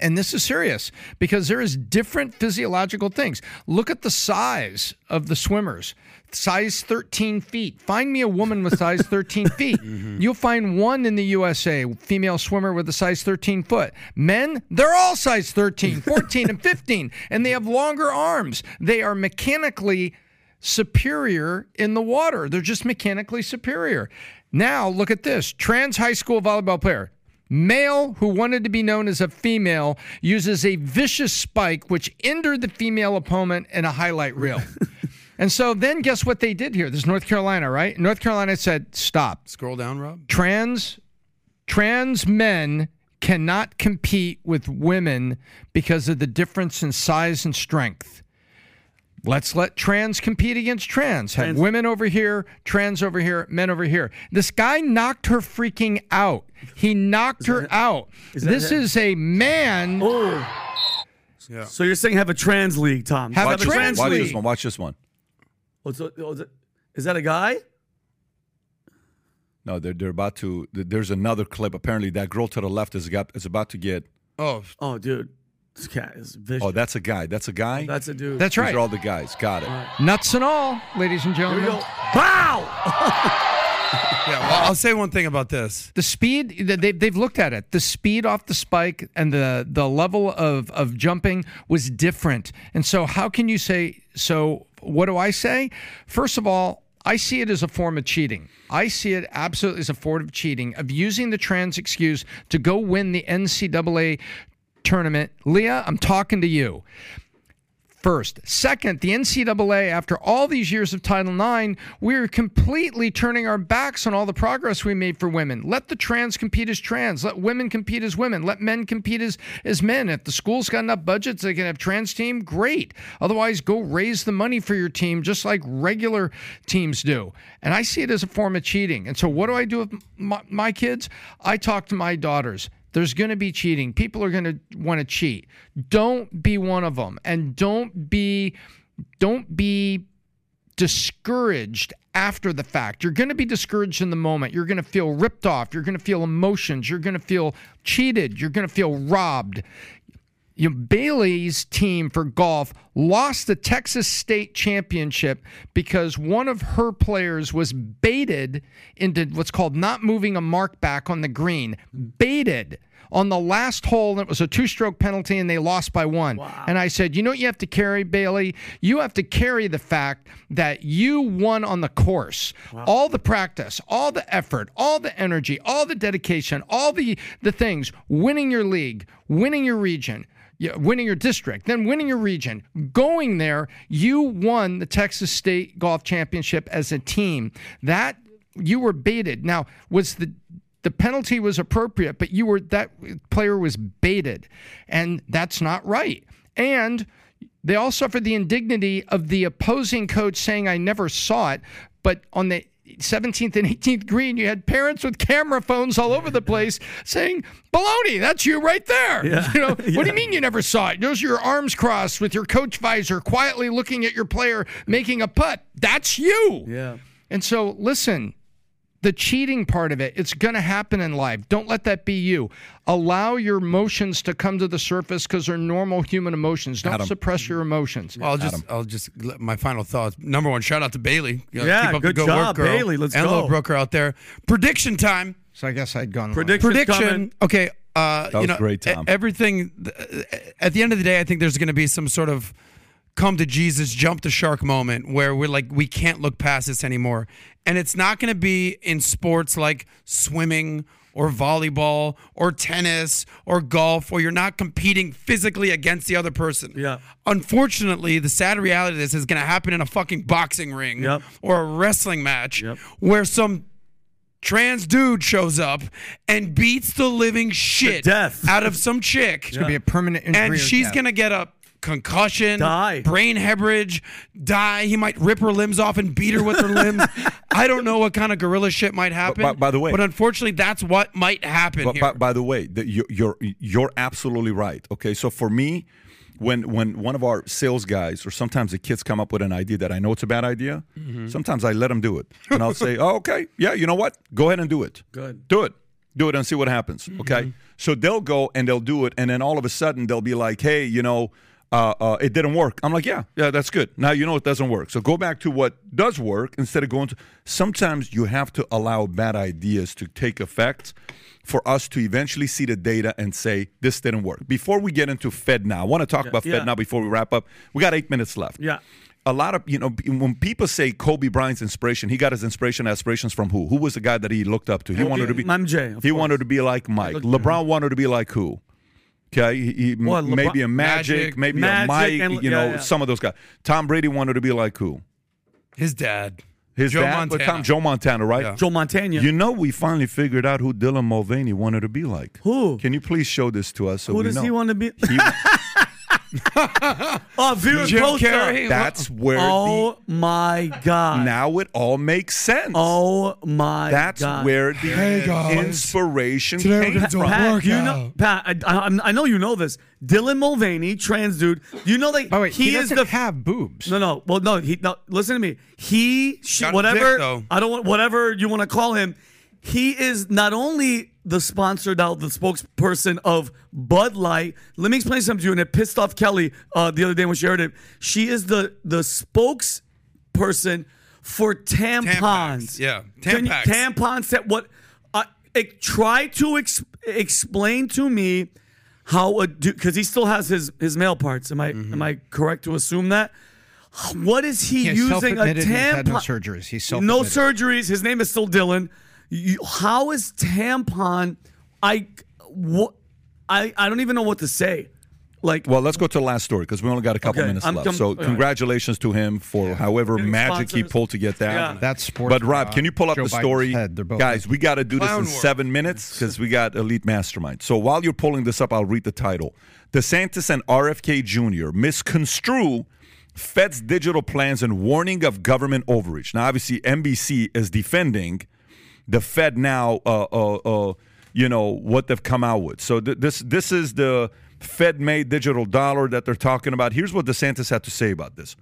And this is serious because there is different physiological things. Look at the size of the swimmers. Size 13 feet. Find me a woman with size 13 feet. Mm-hmm. You'll find one in the USA, female swimmer with a size 13 foot. Men, they're all size 13, 14, and 15, and they have longer arms. They are mechanically superior in the water. They're just mechanically superior. Now, look at this trans high school volleyball player. Male who wanted to be known as a female uses a vicious spike which injured the female opponent in a highlight reel. and so then guess what they did here? This is North Carolina, right? North Carolina said, stop. Scroll down, Rob. Trans trans men cannot compete with women because of the difference in size and strength. Let's let trans compete against trans. Have Trans- women over here, trans over here, men over here. This guy knocked her freaking out. He knocked her out. that This him? is a man. Oh. So you're saying have a trans league, Tom? Have a Watch this one. trans Watch this one. Watch this one. Oh, so- oh, is, that a guy? No, they're they're about to. There's another clip. Apparently, that girl to the left is got is about to get. Oh, Oh, dude, this cat is vicious. Oh, that's a guy. That's a guy. That's a dude. That's These right. are all the guys. Got it. Nuts and all, ladies and Here we gentlemen. go. Wow. yeah. Well, I'll say one thing about this. The speed they they've looked at it. The speed off the spike and the the level of of jumping was different. And so how can you say so what do I say? First of all, I see it as a form of cheating. I see it absolutely as a form of cheating of using the trans excuse to go win the NCAA tournament. Lia, I'm talking to you. First. Second, the NCAA, after all these years of Title IX, we're completely turning our backs on all the progress we made for women. Let the trans compete as trans. Let women compete as women. Let men compete as, as men. If the school's got enough budgets, they can have trans team, great. Otherwise, go raise the money for your team just like regular teams do. And I see it as a form of cheating. And so what do I do with my, my kids? I talk to my daughters. There's going to be cheating. People are going to want to cheat. Don't be one of them, and don't be, don't be discouraged after the fact. You're going to be discouraged in the moment. You're going to feel ripped off. You're going to feel emotions. You're going to feel cheated. You're going to feel robbed. You know, Bailey's team for golf lost the Texas State Championship because one of her players was baited into what's called not moving a mark back on the green. Baited on the last hole, and it was a two stroke penalty, and they lost by one. And I said, You know what you have to carry, Bailey? You have to carry the fact that you won on the course. All the practice, all the effort, all the energy, all the dedication, all the, the things, winning your league, winning your region winning your district, then winning your region, going there, you won the Texas State Golf Championship as a team. That you were baited. Now, was the the penalty was appropriate, but you were that player was baited, and that's not right. And they all suffered the indignity of the opposing coach saying, "I never saw it," but on the 17th and 18th green, you had parents with camera phones all over the place saying, Baloney, that's you right there. Yeah. You know, what do you mean you never saw it? Those are your arms crossed with your coach visor, quietly looking at your player making a putt. That's you. Yeah. And so, listen, the cheating part of it, it's going to happen in life. Don't let that be you. Allow your emotions to come to the surface because they're normal human emotions. Don't Adam. suppress your emotions. Well, I'll just, I'll just let- my final thoughts. Number one, shout out to Bailey. You know, Yeah, keep up good the good job, work, girl. Bailey. Let's and go. Little Brooker out there. Prediction time. So I guess I'd gone. wrong. Predictions Prediction. coming. Okay, uh, That you was know, great, Tom. everything. At the end of the day, I think there's going to be some sort of come to Jesus, jump the shark moment where we're like, we can't look past this anymore. And it's not going to be in sports like swimming or volleyball or tennis or golf where you're not competing physically against the other person. Yeah. Unfortunately, the sad reality of this is going to happen in a fucking boxing ring Yep. or a wrestling match Yep. where some trans dude shows up and beats the living shit death. out of some chick. It's gonna be a permanent injury. And she's gonna get a concussion, Die. brain hemorrhage, die. He might rip her limbs off and beat her with her limbs. I don't know what kind of gorilla shit might happen. by- by the way- but unfortunately, that's what might happen here. by, by the way, the, you, you're you're absolutely right. Okay, so for me, when when one of our sales guys or sometimes the kids come up with an idea that I know it's a bad idea, Mm-hmm. sometimes I let them do it, and I'll say, "Oh, okay, yeah, you know what? Go ahead and do it. Good. do it, do it, and see what happens." Mm-hmm. Okay, so they'll go and they'll do it, and then all of a sudden they'll be like, "Hey, you know." Uh, uh, it didn't work. I'm like, yeah, yeah, that's good. Now you know it doesn't work. So go back to what does work instead of going to. Sometimes you have to allow bad ideas to take effect for us to eventually see the data and say this didn't work. Before we get into Fed now, I want to talk about yeah. Fed now before we wrap up. We got eight minutes left. Yeah. A lot of you know when people say Kobe Bryant's inspiration, he got his inspiration aspirations from who? Who was the guy that he looked up to? He wanted to be MJ, He course. wanted to be like Mike. LeBron wanted to be like who? Okay, he, he- Well, LeBron- maybe a Magic, Magic. maybe Magic a Mike. and- you know, yeah, yeah. some of those guys. Tom Brady wanted to be like who? His dad. His Joe dad, but Montana. Tom Joe Montana, right? Yeah. Joe Montana. You know, we finally figured out who Dylan Mulvaney wanted to be like. Who? Can you please show this to us so Who we does know? he want to be? He- Oh, Vera Jim Costa. Carrey. that's where Oh my God. now it all makes sense. Oh my God. that's God. where the Hey, guys. inspiration Today we're came gonna do a from. Pat, you know. Pat, I, I, I know you know this. Dylan Mulvaney, trans dude. You know that By the way, he, he, is doesn't the have boobs. No, no. Well, no. He no. Listen to me. He, she, whatever. dick. I don't want whatever you want to call him. He is not only the sponsor now, the spokesperson of Bud Light. Let me explain something to you, and it pissed off Kelly uh, the other day when she heard it. She is the the spokesperson for tampons. Tampax, yeah. Can you- tampons. That what? Uh, it, try to ex- explain to me how a because he still has his his male parts. Am I Mm-hmm. am I correct to assume that? What is he He using a had no surgeries. He's no surgeries. His name is still Dylan. You, how is tampon? I what? I I don't even know what to say. Like Well, let's go to the last story because we only got a couple Okay, minutes I'm left. com- so, all right. congratulations to him for however Getting magic he pulled to get that. Yeah. That's sports. But Rob, uh, can you pull up Joe the story, both guys? We got to do this in work. seven minutes because we got elite mastermind. So while you're pulling this up, I'll read the title: DeSantis and RFK Jr. misconstrue Fed's digital plans and warning of government overreach. Now, obviously, NBC is defending the Fed now. Uh, uh, uh, you know what they've come out with. So th- this this is the Fed-made digital dollar that they're talking about. Here's what DeSantis had to say about this.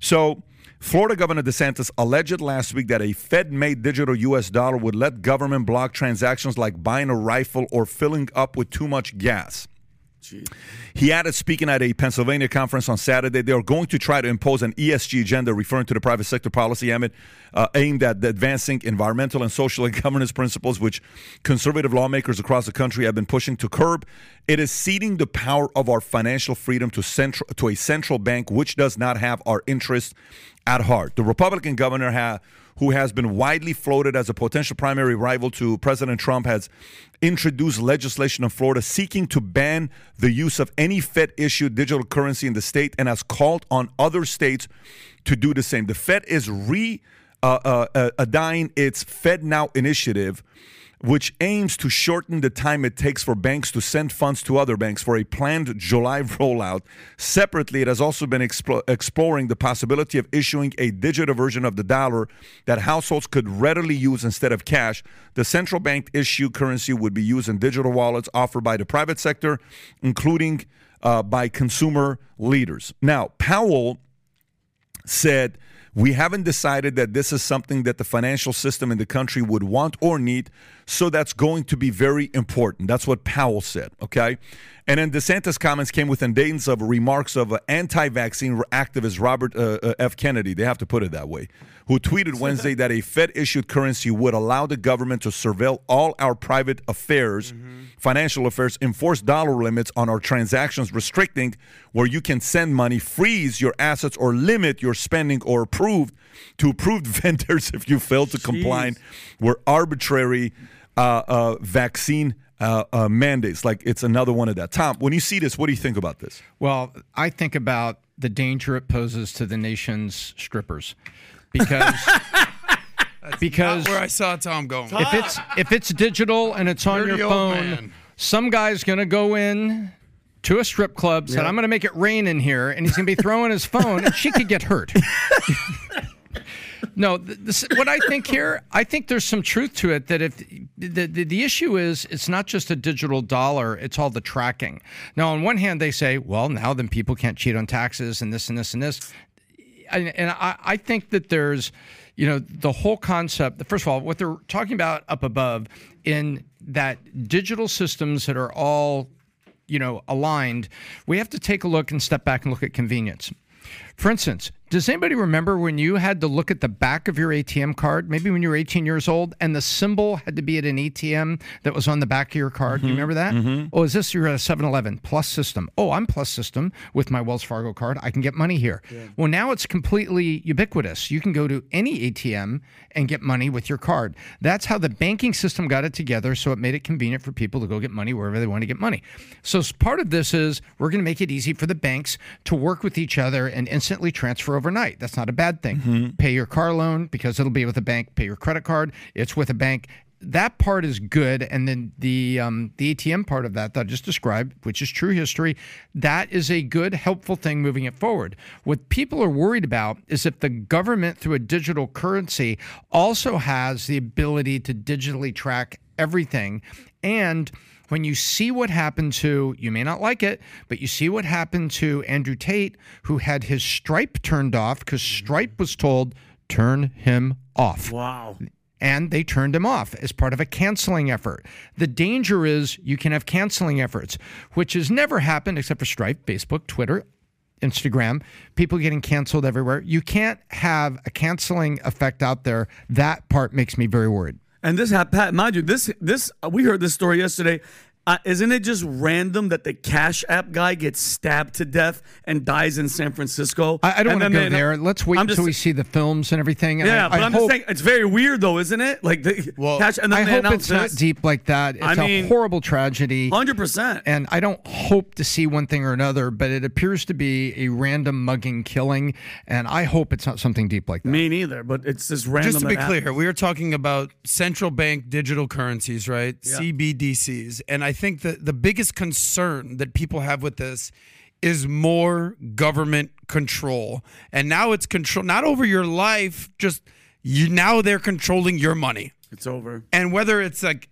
So, Florida Governor DeSantis alleged last week that a Fed made digital US dollar would let government block transactions like buying a rifle or filling up with too much gas. He added, speaking at a Pennsylvania conference on Saturday, they are going to try to impose an ESG agenda, referring to the private sector policy, Emmett, uh, aimed at advancing environmental and social and governance principles, which conservative lawmakers across the country have been pushing to curb. It is ceding the power of our financial freedom to to a central bank, which does not have our interests at heart. The Republican governor ha- who has been widely floated as a potential primary rival to President Trump, has introduced legislation in Florida seeking to ban the use of any Fed issued digital currency in the state and has called on other states to do the same. The Fed is re uh, uh, uh, adying its Fed Now initiative, which aims to shorten the time it takes for banks to send funds to other banks for a planned July rollout. Separately, it has also been explo- exploring the possibility of issuing a digital version of the dollar that households could readily use instead of cash. The central bank issue currency would be used in digital wallets offered by the private sector, including uh, by consumer leaders. Now, Powell said We haven't decided that this is something that the financial system in the country would want or need. So that's going to be very important. That's what Powell said. Okay. And then DeSantis' comments came within days of remarks of uh, anti-vaccine activist Robert uh, uh, F. Kennedy. They have to put it that way, who tweeted Wednesday that a Fed-issued currency would allow the government to surveil all our private affairs, financial affairs, enforce dollar limits on our transactions, restricting where you can send money, freeze your assets, or limit your spending, or approved to approved vendors if you fail to comply with arbitrary uh, uh, vaccine uh, uh, mandates. Like it's another one of that. Tom, when you see this, what do you think about this? Well, I think about the danger it poses to the nation's strippers because because where I saw Tom going. if it's if it's digital and it's on Dirty your phone, some guy's going to go in to a strip club, said, Yeah. "I'm going to make it rain in here," and he's going to be throwing his phone, and she could get hurt. No, this, what I think here, I think there's some truth to it. That if the, the the issue is, it's not just a digital dollar; it's all the tracking. Now, on one hand, they say, well, now then people can't cheat on taxes and this and this and this. And, I, I think that there's, you know, the whole concept. First of all, what they're talking about up above in that digital systems that are all, you know, aligned. We have to take a look and step back and look at convenience. For instance, does anybody remember when you had to look at the back of your ATM card, maybe when you were 18 years old, and the symbol had to be at an ATM that was on the back of your card? Do you mm-hmm. remember that? Mm-hmm. Oh, is this you're at a 7 Eleven Plus system? Oh, I'm Plus system with my Wells Fargo card. I can get money here. Well, now it's completely ubiquitous. You can go to any ATM and get money with your card. That's how the banking system got it together, so it made it convenient for people to go get money wherever they want to get money. So part of this is we're going to make it easy for the banks to work with each other and instantly transfer overnight. That's not a bad thing. Pay your car loan because it'll be with a bank. Pay your credit card, it's with a bank. That part is good, and then the um, the ATM part of that that I just described, which is true history, that is a good, helpful thing moving it forward. What people are worried about is if the government, through a digital currency, also has the ability to digitally track everything, and when you see what happened to, you may not like it, but you see what happened to Andrew Tate, who had his Stripe turned off because mm-hmm. Stripe was told, turn him off. Wow. And they turned him off as part of a canceling effort. The danger is you can have canceling efforts, which has never happened except for Stripe, Facebook, Twitter, Instagram, people getting canceled everywhere. You can't have a canceling effect out there. That part makes me very worried. And this, Pat, mind you, this this we heard this story yesterday. Uh, isn't it just random that the Cash App guy gets stabbed to death and dies in San Francisco? I, I don't want to go they- there. Let's wait I'm until just- we see the films and everything. And Yeah, I, but I I'm hope, just saying it's very weird though, isn't it? Like the Well, Cash, and then I they hope announce it's not deep like that. It's I mean- a horrible tragedy. Hundred percent. And I don't hope to see one thing or another, but it appears to be a random mugging killing. And I hope it's not something deep like that. Me neither, but it's just random. Just to be clear, happens. we are talking about central bank digital currencies, right? Yeah. CBDCs. And I think that the biggest concern that people have with this is more government control. And now it's control not over your life, just you now they're controlling your money. It's over. And whether it's like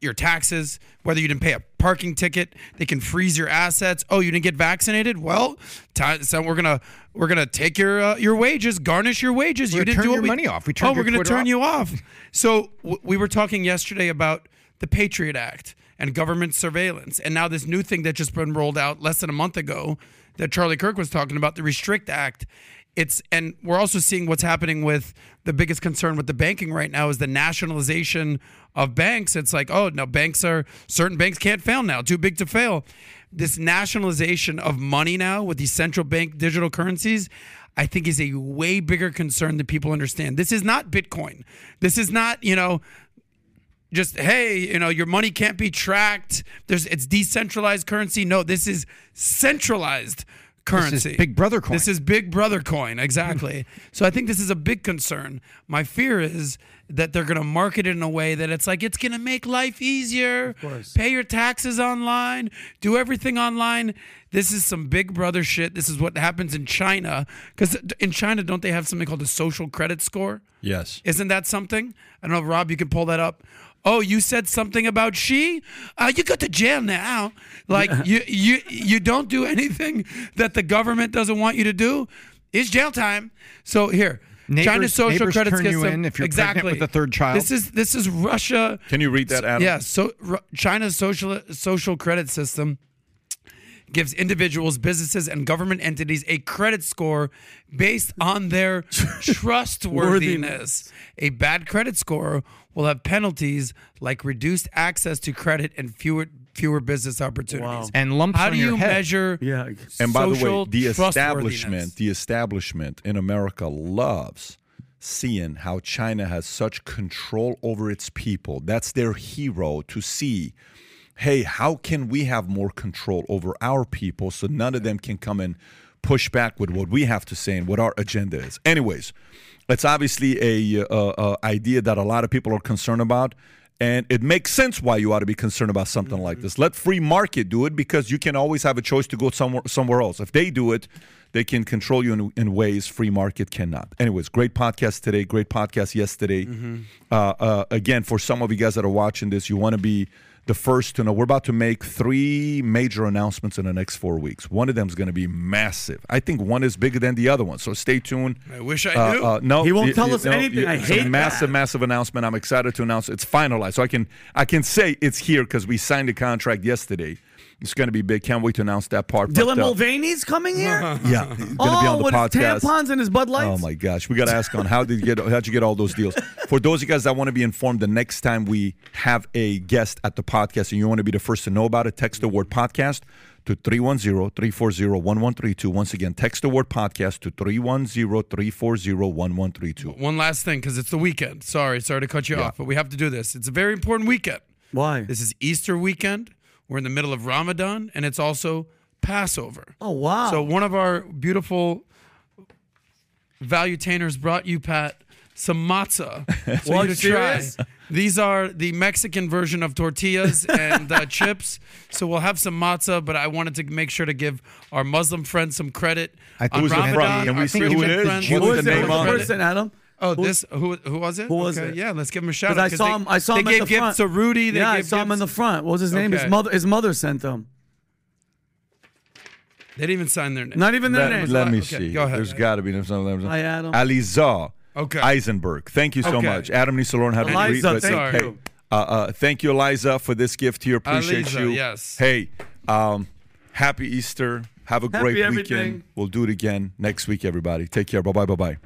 your taxes, whether you didn't pay a parking ticket, they can freeze your assets. Oh, you didn't get vaccinated? Well, ti- so we're gonna we're gonna take your uh, your wages, garnish your wages. We're you didn't turn do your we- money off. We oh, turned we're gonna Twitter turn off. you off. So w- we were talking yesterday about the Patriot Act and government surveillance, and now this new thing that just been rolled out less than a month ago that Charlie Kirk was talking about, the Restrict Act. It's and we're also seeing what's happening with the biggest concern with the banking right now is the nationalization of banks. It's like, oh, no, banks are certain banks can't fail now, too big to fail. This nationalization of money now with these central bank digital currencies, I think is a way bigger concern than people understand. This is not Bitcoin. This is not, you know, just hey, you know, your money can't be tracked. There's it's decentralized currency. No, this is centralized currency. Big Brother coin. This is Big Brother coin, exactly. so I think this is a big concern. My fear is that they're going to market it in a way that it's like it's going to make life easier. Pay your taxes online, do everything online. This is some Big Brother shit. This is what happens in China because in China don't they have something called a social credit score? Yes. Isn't that something? I don't know, Rob. You can pull that up. Oh, you said something about she? Uh, you go to jail now. Like you, you, you don't do anything that the government doesn't want you to do. It's jail time. So here, Neighbors- China's social neighbors credit turn you system. in if you're exactly. pregnant with a third child. This is this is Russia. Can you read that, Adam? Yeah. So Ru- China's social social credit system gives individuals, businesses, and government entities a credit score based on their trustworthiness. A bad credit score will have penalties like reduced access to credit and fewer fewer business opportunities. And lumps How on do your you head. measure? Yeah. And by the way, the establishment, the establishment in America loves seeing how China has such control over its people. That's their hero to see. Hey, how can we have more control over our people so none of them can come and push back with what we have to say and what our agenda is? Anyways, it's obviously a uh, uh, idea that a lot of people are concerned about. And it makes sense why you ought to be concerned about something like this. Let free market do it because you can always have a choice to go somewhere somewhere else. If they do it, they can control you in, in ways free market cannot. Anyways, great podcast today. Great podcast yesterday. Uh, uh, again, for some of you guys that are watching this, you want to be the first to know. We're about to make three major announcements in the next four weeks. One of them is going to be massive. I think one is bigger than the other one. So stay tuned. I wish I Uh, knew. uh, no, He won't y- tell y- us no, anything. y- I it's a massive, that. massive announcement. I'm excited to announce it's finalized. So I can I can say it's here because we signed the contract yesterday. It's going to be big. Can't wait to announce that part. Dylan But, uh, Mulvaney's coming here. yeah, he's going to be oh, on the with his podcast. tampons and his Bud Lights. Oh my gosh, we got to ask on how did you get how'd you get all those deals? For those of you guys that want to be informed, the next time we have a guest at the podcast and you want to be the first to know about it, text the word podcast to 310-340-1132. Once again, text the word podcast to 310-340-1132. One last thing, because it's the weekend. Sorry, sorry to cut you off, but we have to do this. It's a very important weekend. Why? This is Easter weekend. We're in the middle of Ramadan, and it's also Passover. Oh wow. So one of our beautiful valuetainers brought you, Pat, some matzah for What, you to try. These are the Mexican version of tortillas and uh, chips. So we'll have some matzah, but I wanted to make sure to give our Muslim friends some credit. I think on Who's the Ramadan. front? Can we see who Christian it is? friends- What's the was name it? on What's it? the person, Adam? Oh, this who who was it? Who was okay, it? Yeah, let's give him a shout 'Cause out. I 'cause saw they, him. I saw they him at gave the gifts front. to Rudy. They yeah, I gave saw him in the front. What was his name? His mother. His mother sent them. They didn't even sign their name. Not even their Let, name. let me Okay, see. go ahead. There's got to be some. Hi, Adam. Aliza Okay. Eisenberg. Thank you so Okay. much. Adam needs to learn how to Eliza, read. but- thank hey, you. Uh, uh, thank you, Eliza, for this gift here. Appreciate Aliza, you. yes. Hey, um, happy Easter. Have a Happy great everything. weekend. We'll do it again next week, everybody. Take care. Bye bye. Bye bye.